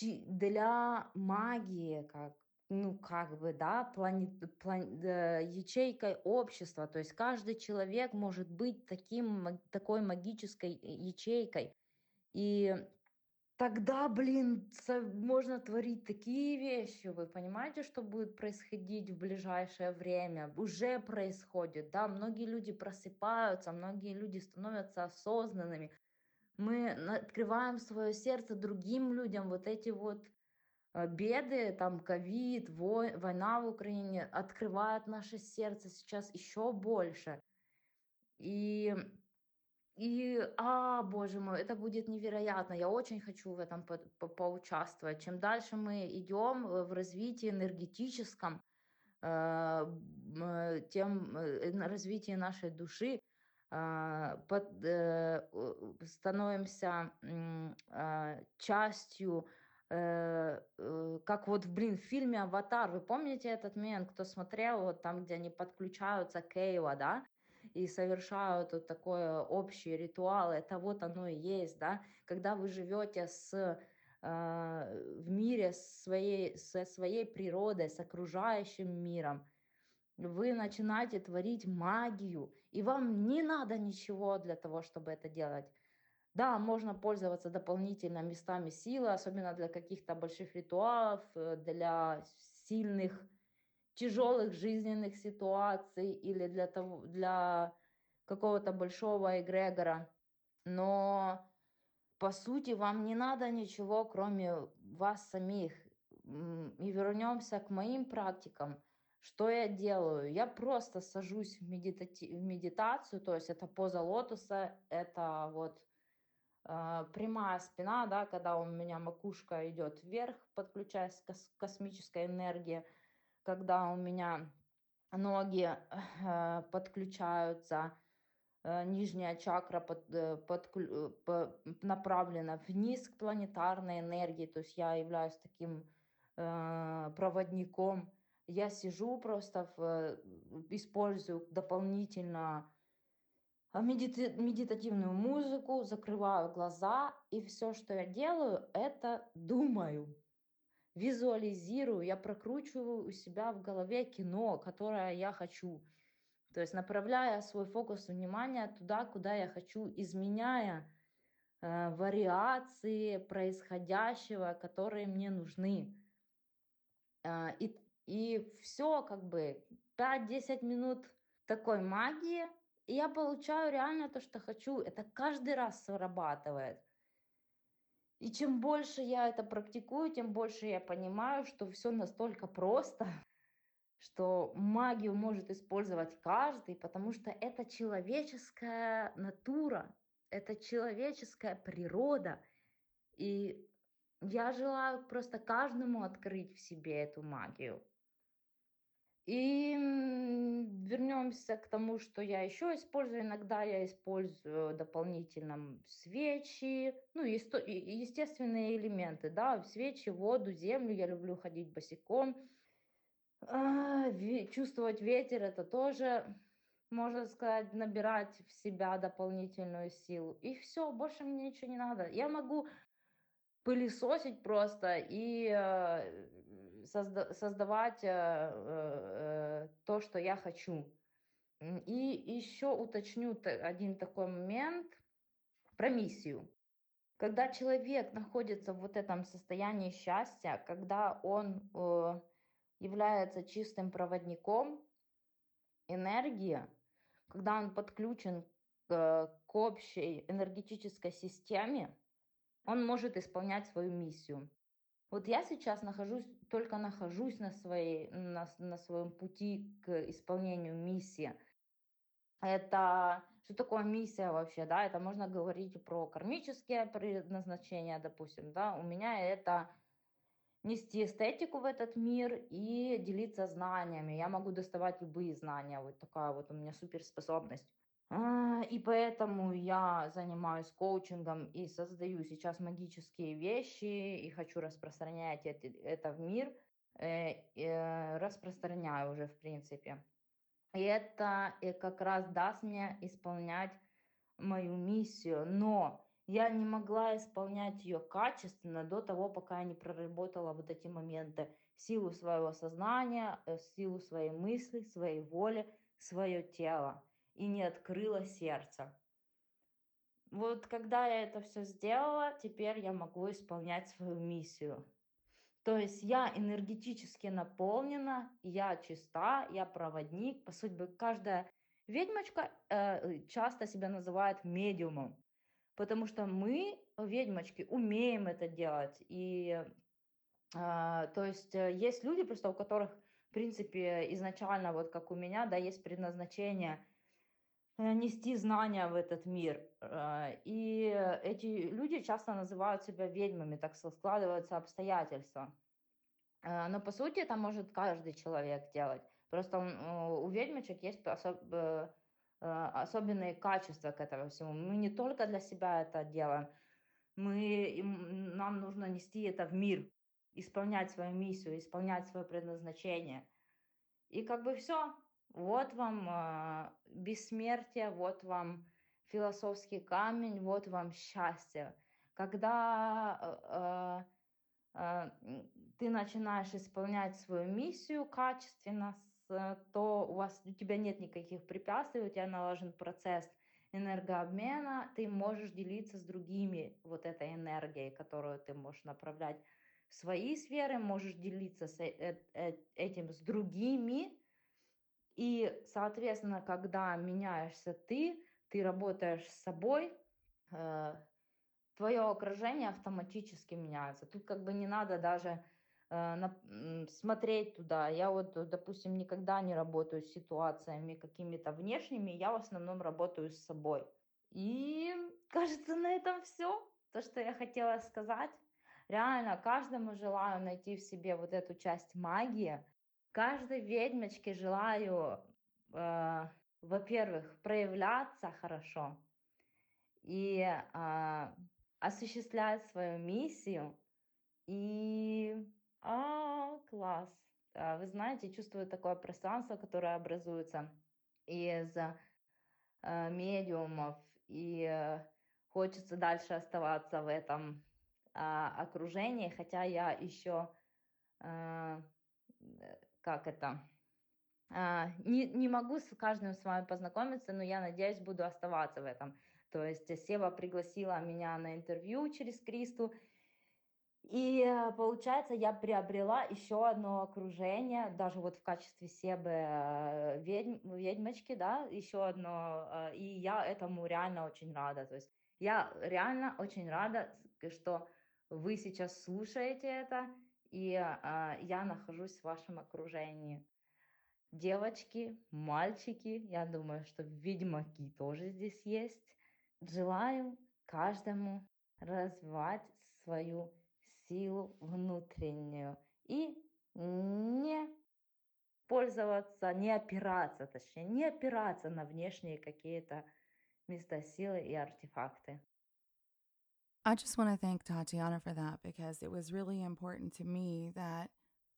для магии, как ну, как бы, да, планет, план- э, ячейкой общества. То есть каждый человек может быть таким, такой магической э, ячейкой. И тогда, блин, можно творить такие вещи. Вы понимаете, что будет происходить в ближайшее время? Уже происходит, да. Многие люди просыпаются, многие люди становятся осознанными. Мы открываем свое сердце другим людям. Вот эти вот э, беды, там ковид, вой- война в Украине открывают наше сердце сейчас еще больше. И, и, а, боже мой, это будет невероятно. Я очень хочу в этом по- по- поучаствовать. Чем дальше мы идем э, в развитии энергетическом, э, э, тем э, на развитие нашей души а, под- э, э, становимся а, частью, э, э, как вот, блин, в фильме «Аватар», вы помните этот момент, кто смотрел, вот там, где они подключаются к Эйва, да, и совершают вот такой общий ритуал, это вот оно и есть, да, когда вы живете с а, в мире своей, со своей природой, с окружающим миром, вы начинаете творить магию, и вам не надо ничего для того, чтобы это делать. Да, можно пользоваться дополнительно местами силы, особенно для каких-то больших ритуалов, э, для сильных, тяжелых жизненных ситуаций или для, того, для какого-то большого эгрегора. Но по сути вам не надо ничего, кроме вас самих. И вернемся к моим практикам. Что я делаю? Я просто сажусь в, медитати- в медитацию, то есть это поза лотоса, это вот а, прямая спина, да, когда у меня макушка идет вверх, подключаясь к кос- космической энергии, когда у меня ноги э, подключаются, э, нижняя чакра под, э, э, по- направлена вниз к планетарной энергии, то есть я являюсь таким э, проводником. Я сижу просто, в, использую дополнительно медити- медитативную музыку, закрываю глаза, и все, что я делаю, это думаю, визуализирую, я прокручиваю у себя в голове кино, которое я хочу. То есть направляя свой фокус внимания туда, куда я хочу, изменяя э, вариации происходящего, которые мне нужны. А, И, и все, как бы 5-10 минут такой магии, и я получаю реально то, что хочу. Это каждый раз срабатывает. И чем больше я это практикую, тем больше я понимаю, что все настолько просто, (laughs) что магию может использовать каждый, потому что это человеческая натура, это человеческая природа. И я желаю просто каждому открыть в себе эту магию. И вернемся к тому, что я еще использую. Иногда я использую дополнительно свечи, ну, естественные элементы, да, свечи, воду, землю. Я люблю ходить босиком. А, чувствовать ветер это тоже, можно сказать, набирать в себя дополнительную силу. И все, больше мне ничего не надо. Я могу пылесосить просто и э, созда- создавать э, э, э, то, что я хочу. И еще уточню один такой момент про миссию. Когда человек находится в вот этом состоянии счастья, когда он э, является чистым проводником энергии, когда он подключен к, к общей энергетической системе, он может исполнять свою миссию. Вот я сейчас нахожусь, только нахожусь на, своей, на, на своем пути к исполнению миссии. Это что такое миссия вообще, да? Это можно говорить про кармические предназначения, допустим, да? У меня это нести эстетику в этот мир и делиться знаниями. Я могу доставать любые знания. Вот такая вот у меня суперспособность. А, И поэтому я занимаюсь коучингом и создаю сейчас магические вещи и хочу распространять это, в мир. Э, э, Распространяю уже, в принципе. И это и как раз даст мне исполнять мою миссию. Но я не могла исполнять ее качественно до того, пока я не проработала вот эти моменты. Силу своего сознания, э, силу своей мысли, своей воли, свое тело. И не открыла сердце. Вот когда я это все сделала, теперь я могу исполнять свою миссию. То есть я энергетически наполнена, я чиста, я проводник. По сути, каждая ведьмочка э, часто себя называет медиумом, потому что мы, ведьмочки, умеем это делать. И э, то есть э, есть люди, просто у которых, в принципе, изначально, вот как у меня, да, есть предназначение нести знания в этот мир. Э, И эти люди часто называют себя ведьмами, так складываются обстоятельства. Э, Но по сути это может каждый человек делать. Просто э, у ведьмочек есть особ- э, э, особенные качества к этому всему. Мы не только для себя это делаем, мы, нам нужно нести это в мир, исполнять свою миссию, исполнять свое предназначение. И как бы все. Вот вам э, бессмертие, вот вам философский камень, вот вам счастье. Когда э, э, ты начинаешь исполнять свою миссию качественно, то у вас у тебя нет никаких препятствий, у тебя налажен процесс энергообмена, ты можешь делиться с другими вот этой энергией, которую ты можешь направлять в свои сферы, можешь делиться с э- э- этим с другими, и, соответственно, когда меняешься ты, ты работаешь с собой, э, твое окружение автоматически меняется. Тут как бы не надо даже э, на- смотреть туда. Я вот, допустим, никогда не работаю с ситуациями какими-то внешними, я в основном работаю с собой. И (laughs) кажется, на этом все. То, что я хотела сказать. Реально, каждому желаю найти в себе вот эту часть магии. Каждой ведьмочке желаю, э, во-первых, проявляться хорошо и а, осуществлять свою миссию. И а, класс. А, Вы знаете, чувствую такое пространство, которое образуется из э, медиумов, и э, хочется дальше оставаться в этом а, окружении, хотя я еще, э, э, как это, а, не, не могу с каждым с вами познакомиться, но я надеюсь, буду оставаться в этом. То есть Сева пригласила меня на интервью через Кристу, и э, получается, я приобрела еще одно окружение, даже вот в качестве Себы э, ведьм, ведьмочки, да, еще одно, э, и я этому реально очень рада. То есть я реально очень рада, что вы сейчас слушаете это, и э, я нахожусь в вашем окружении. Девочки, мальчики, я думаю, что ведьмаки тоже здесь есть. Желаю каждому развивать свою силу внутреннюю и не пользоваться, не опираться, точнее, не опираться на внешние какие-то места силы и артефакты. I just want to thank Tatiana for that because it was really important to me that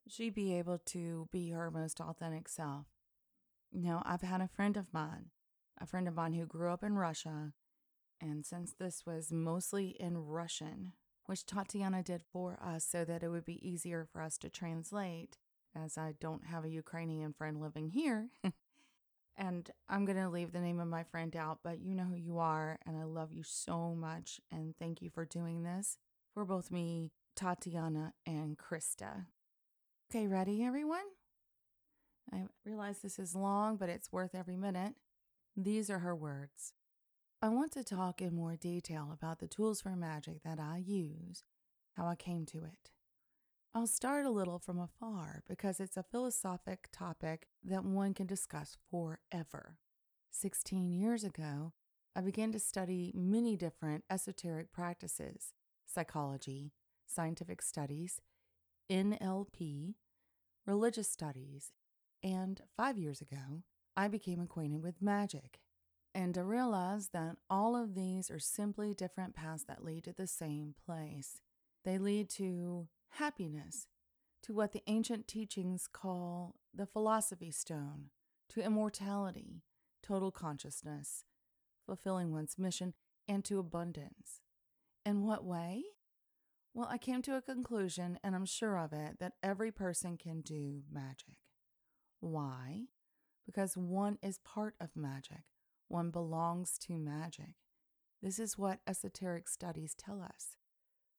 she be able to be her most authentic self. Know, I've had a friend of mine, a friend of mine who grew up in Russia, and since this was mostly in Russian, which Tatiana did for us so that it would be easier for us to translate, as I don't have a Ukrainian friend living here. (laughs) and I'm going to leave the name of my friend out, but you know who you are, and I love you so much. And thank you for doing this for both me, Tatiana, and Krista. Okay, ready, everyone? I realize this is long, but it's worth every minute. These are her words. I want to talk in more detail about the tools for magic that I use, how I came to it. I'll start a little from afar because it's a philosophic topic that one can discuss forever. 16 years ago, I began to study many different esoteric practices psychology, scientific studies, NLP, religious studies, and five years ago, I became acquainted with magic and I realized that all of these are simply different paths that lead to the same place. They lead to happiness, to what the ancient teachings call the philosophy stone, to immortality, total consciousness, fulfilling one's mission, and to abundance. In what way? Well, I came to a conclusion, and I'm sure of it, that every person can do magic. Why? Because one is part of magic, one belongs to magic. This is what esoteric studies tell us.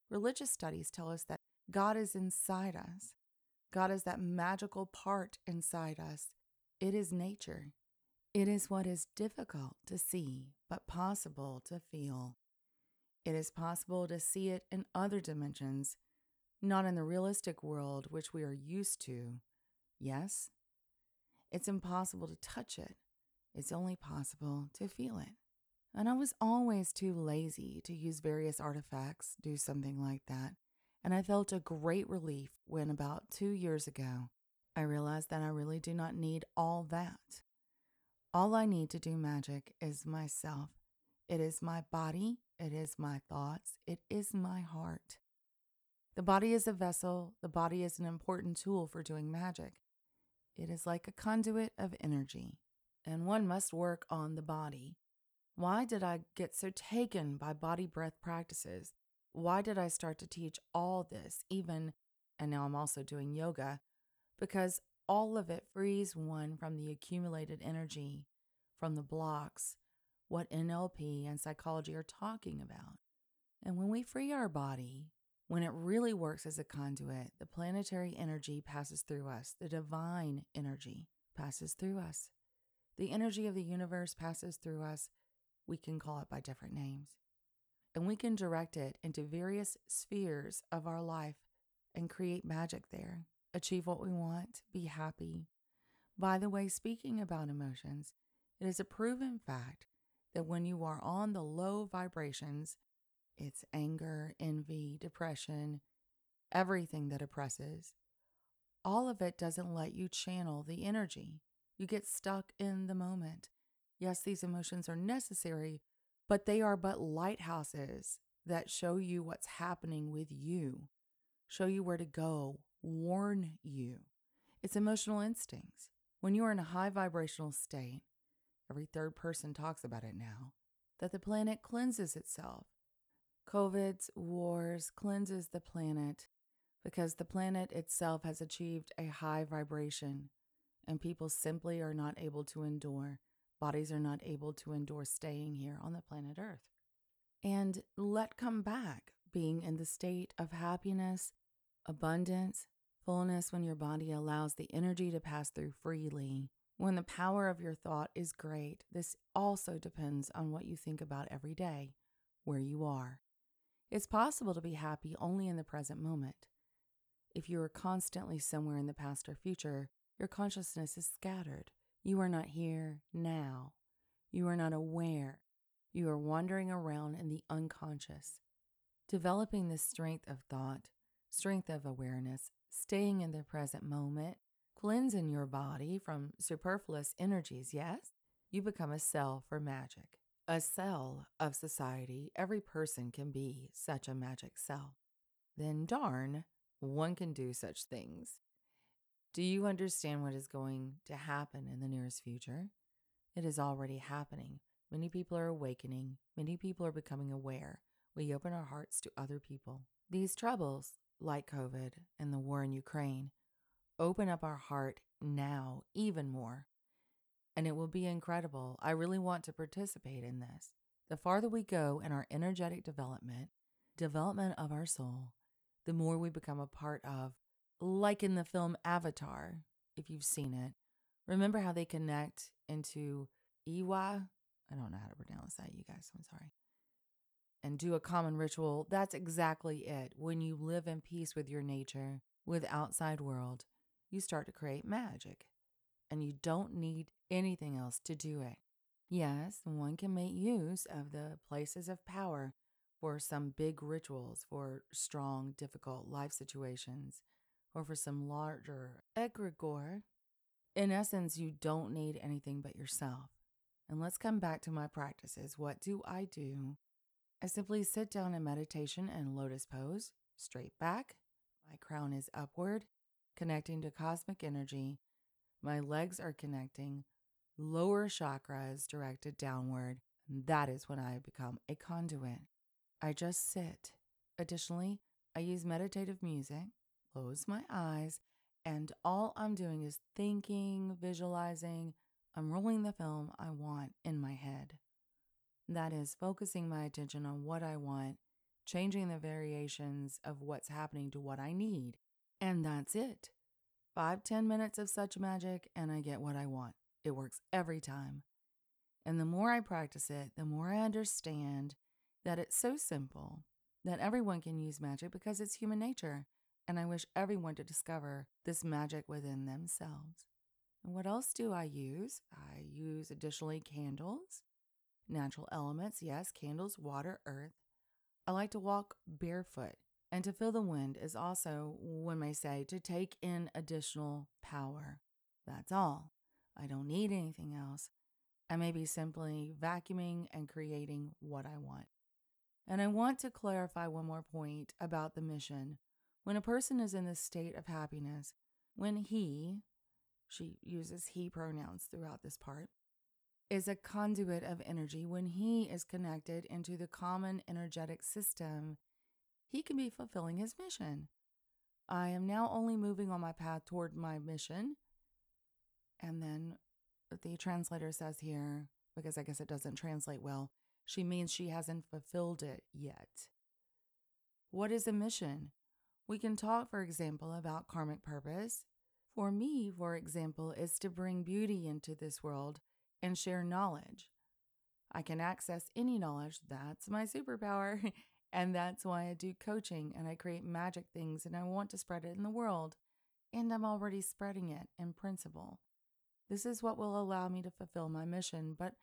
Religious studies tell us that God is inside us. God is that magical part inside us. It is nature. It is what is difficult to see, but possible to feel. It is possible to see it in other dimensions, not in the realistic world which we are used to. Yes, it's impossible to touch it. It's only possible to feel it. And I was always too lazy to use various artifacts, do something like that. And I felt a great relief when about two years ago, I realized that I really do not need all that. All I need to do magic is myself. It is my body, it is my thoughts, it is my heart. The body is a vessel, the body is an important tool for doing magic. It is like a conduit of energy, and one must work on the body. Why did I get so taken by body breath practices? Why did I start to teach all this, even, and now I'm also doing yoga? Because all of it frees one from the accumulated energy, from the blocks, what NLP and psychology are talking about. And when we free our body, when it really works as a conduit, the planetary energy passes through us, the divine energy passes through us. The energy of the universe passes through us. We can call it by different names. And we can direct it into various spheres of our life and create magic there, achieve what we want, be happy. By the way, speaking about emotions, it is a proven fact that when you are on the low vibrations, it's anger, envy, depression, everything that oppresses, all of it doesn't let you channel the energy. You get stuck in the moment. Yes, these emotions are necessary, but they are but lighthouses that show you what's happening with you, show you where to go, warn you. It's emotional instincts. When you are in a high vibrational state, every third person talks about it now, that the planet cleanses itself. COVID's wars cleanses the planet because the planet itself has achieved a high vibration and people simply are not able to endure. Bodies are not able to endure staying here on the planet Earth. And let come back being in the state of happiness, abundance, fullness when your body allows the energy to pass through freely when the power of your thought is great, this also depends on what you think about every day, where you are. It's possible to be happy only in the present moment. If you are constantly somewhere in the past or future, your consciousness is scattered. You are not here now. You are not aware. You are wandering around in the unconscious. Developing this strength of thought, strength of awareness, staying in the present moment, cleansing your body from superfluous energies, yes? You become a cell for magic. A cell of society, every person can be such a magic cell. Then, darn, one can do such things. Do you understand what is going to happen in the nearest future? It is already happening. Many people are awakening. Many people are becoming aware. We open our hearts to other people. These troubles, like COVID and the war in Ukraine, open up our heart now even more. And it will be incredible. I really want to participate in this. The farther we go in our energetic development, development of our soul, the more we become a part of like in the film Avatar, if you've seen it. Remember how they connect into Iwa? I don't know how to pronounce that, you guys. I'm sorry. And do a common ritual. That's exactly it. When you live in peace with your nature, with outside world, you start to create magic. And you don't need anything else to do it. Yes, one can make use of the places of power for some big rituals, for strong, difficult life situations, or for some larger egregore. In essence, you don't need anything but yourself. And let's come back to my practices. What do I do? I simply sit down in meditation and lotus pose, straight back. My crown is upward, connecting to cosmic energy. My legs are connecting. Lower chakra is directed downward. That is when I become a conduit. I just sit. Additionally, I use meditative music, close my eyes, and all I'm doing is thinking, visualizing. I'm rolling the film I want in my head. That is focusing my attention on what I want, changing the variations of what's happening to what I need. And that's it. Five, ten minutes of such magic, and I get what I want. It works every time. And the more I practice it, the more I understand that it's so simple that everyone can use magic because it's human nature. And I wish everyone to discover this magic within themselves. And what else do I use? I use additionally candles, natural elements, yes, candles, water, earth. I like to walk barefoot. And to feel the wind is also, one may say, to take in additional power. That's all. I don't need anything else. I may be simply vacuuming and creating what I want. And I want to clarify one more point about the mission. When a person is in this state of happiness, when he, she uses he pronouns throughout this part, is a conduit of energy, when he is connected into the common energetic system, he can be fulfilling his mission. I am now only moving on my path toward my mission. And then the translator says here, because I guess it doesn't translate well, she means she hasn't fulfilled it yet. What is a mission? We can talk, for example, about karmic purpose. For me, for example, is to bring beauty into this world and share knowledge. I can access any knowledge. That's my superpower. (laughs) and that's why I do coaching and I create magic things and I want to spread it in the world. And I'm already spreading it in principle. This is what will allow me to fulfill my mission, but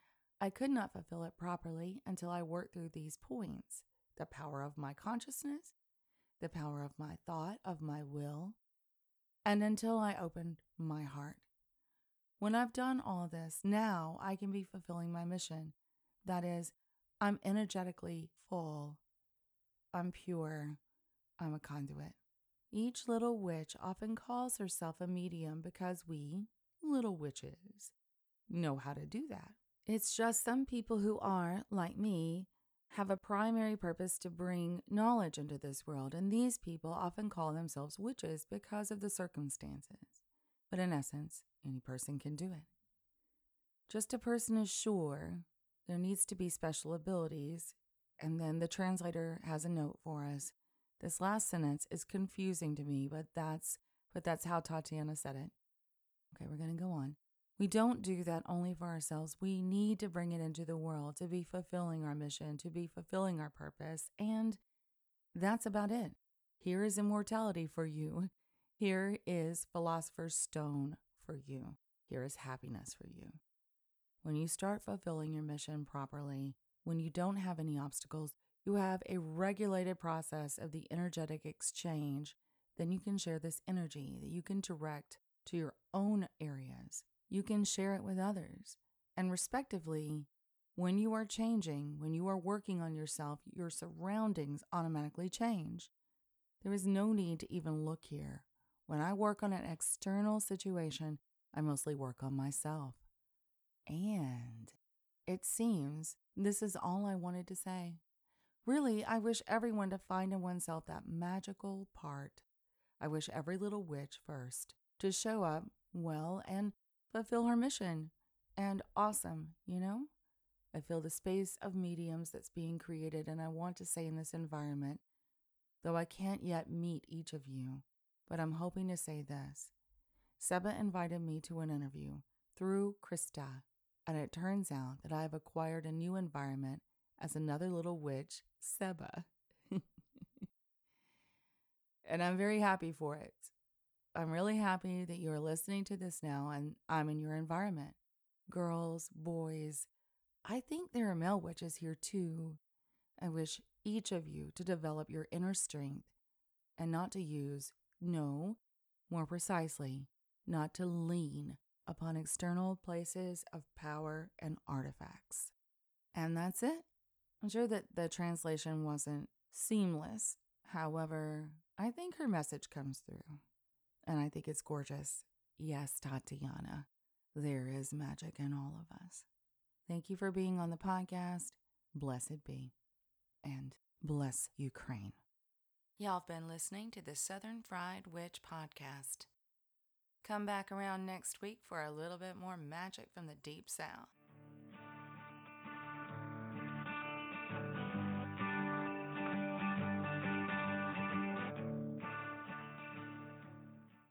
I could not fulfill it properly until I worked through these points the power of my consciousness, the power of my thought, of my will, and until I opened my heart. When I've done all this, now I can be fulfilling my mission. That is, I'm energetically full. I'm pure. I'm a conduit. Each little witch often calls herself a medium because we, little witches, know how to do that. It's just some people who are, like me, have a primary purpose to bring knowledge into this world, and these people often call themselves witches because of the circumstances. But in essence, any person can do it. Just a person is sure there needs to be special abilities, and then the translator has a note for us. This last sentence is confusing to me, but that's but that's how Tatiana said it. Okay, we're going to go on. We don't do that only for ourselves. We need to bring it into the world to be fulfilling our mission, to be fulfilling our purpose. And that's about it. Here is immortality for you. (laughs) Here is Philosopher's Stone for you. Here is happiness for you. When you start fulfilling your mission properly, when you don't have any obstacles, you have a regulated process of the energetic exchange, then you can share this energy that you can direct to your own areas you can share it with others. And respectively, when you are changing, when you are working on yourself, your surroundings automatically change. There is no need to even look here. When I work on an external situation, I mostly work on myself. And it seems this is all I wanted to say. Really, I wish everyone to find in oneself that magical part. I wish every little witch first to show up well and fulfill her mission. And awesome, you know? I feel the space of mediums that's being created, and I want to say in this environment, though I can't yet meet each of you, but I'm hoping to say this. Seba invited me to an interview through Krista, and it turns out that I have acquired a new environment as another little witch, Seba. (laughs) and I'm very happy for it. I'm really happy that you're listening to this now and I'm in your environment. Girls, boys, I think there are male witches here too. I wish each of you to develop your inner strength and not to use, no, more precisely, not to lean upon external places of power and artifacts. And that's it. I'm sure that the translation wasn't seamless. However, I think her message comes through. And I think it's gorgeous. Yes, Tatiana, there is magic in all of us. Thank you for being on the podcast. Blessed be. And bless Ukraine. Y'all have been listening to the Southern Fried Witch podcast. Come back around next week for a little bit more magic from the Deep South.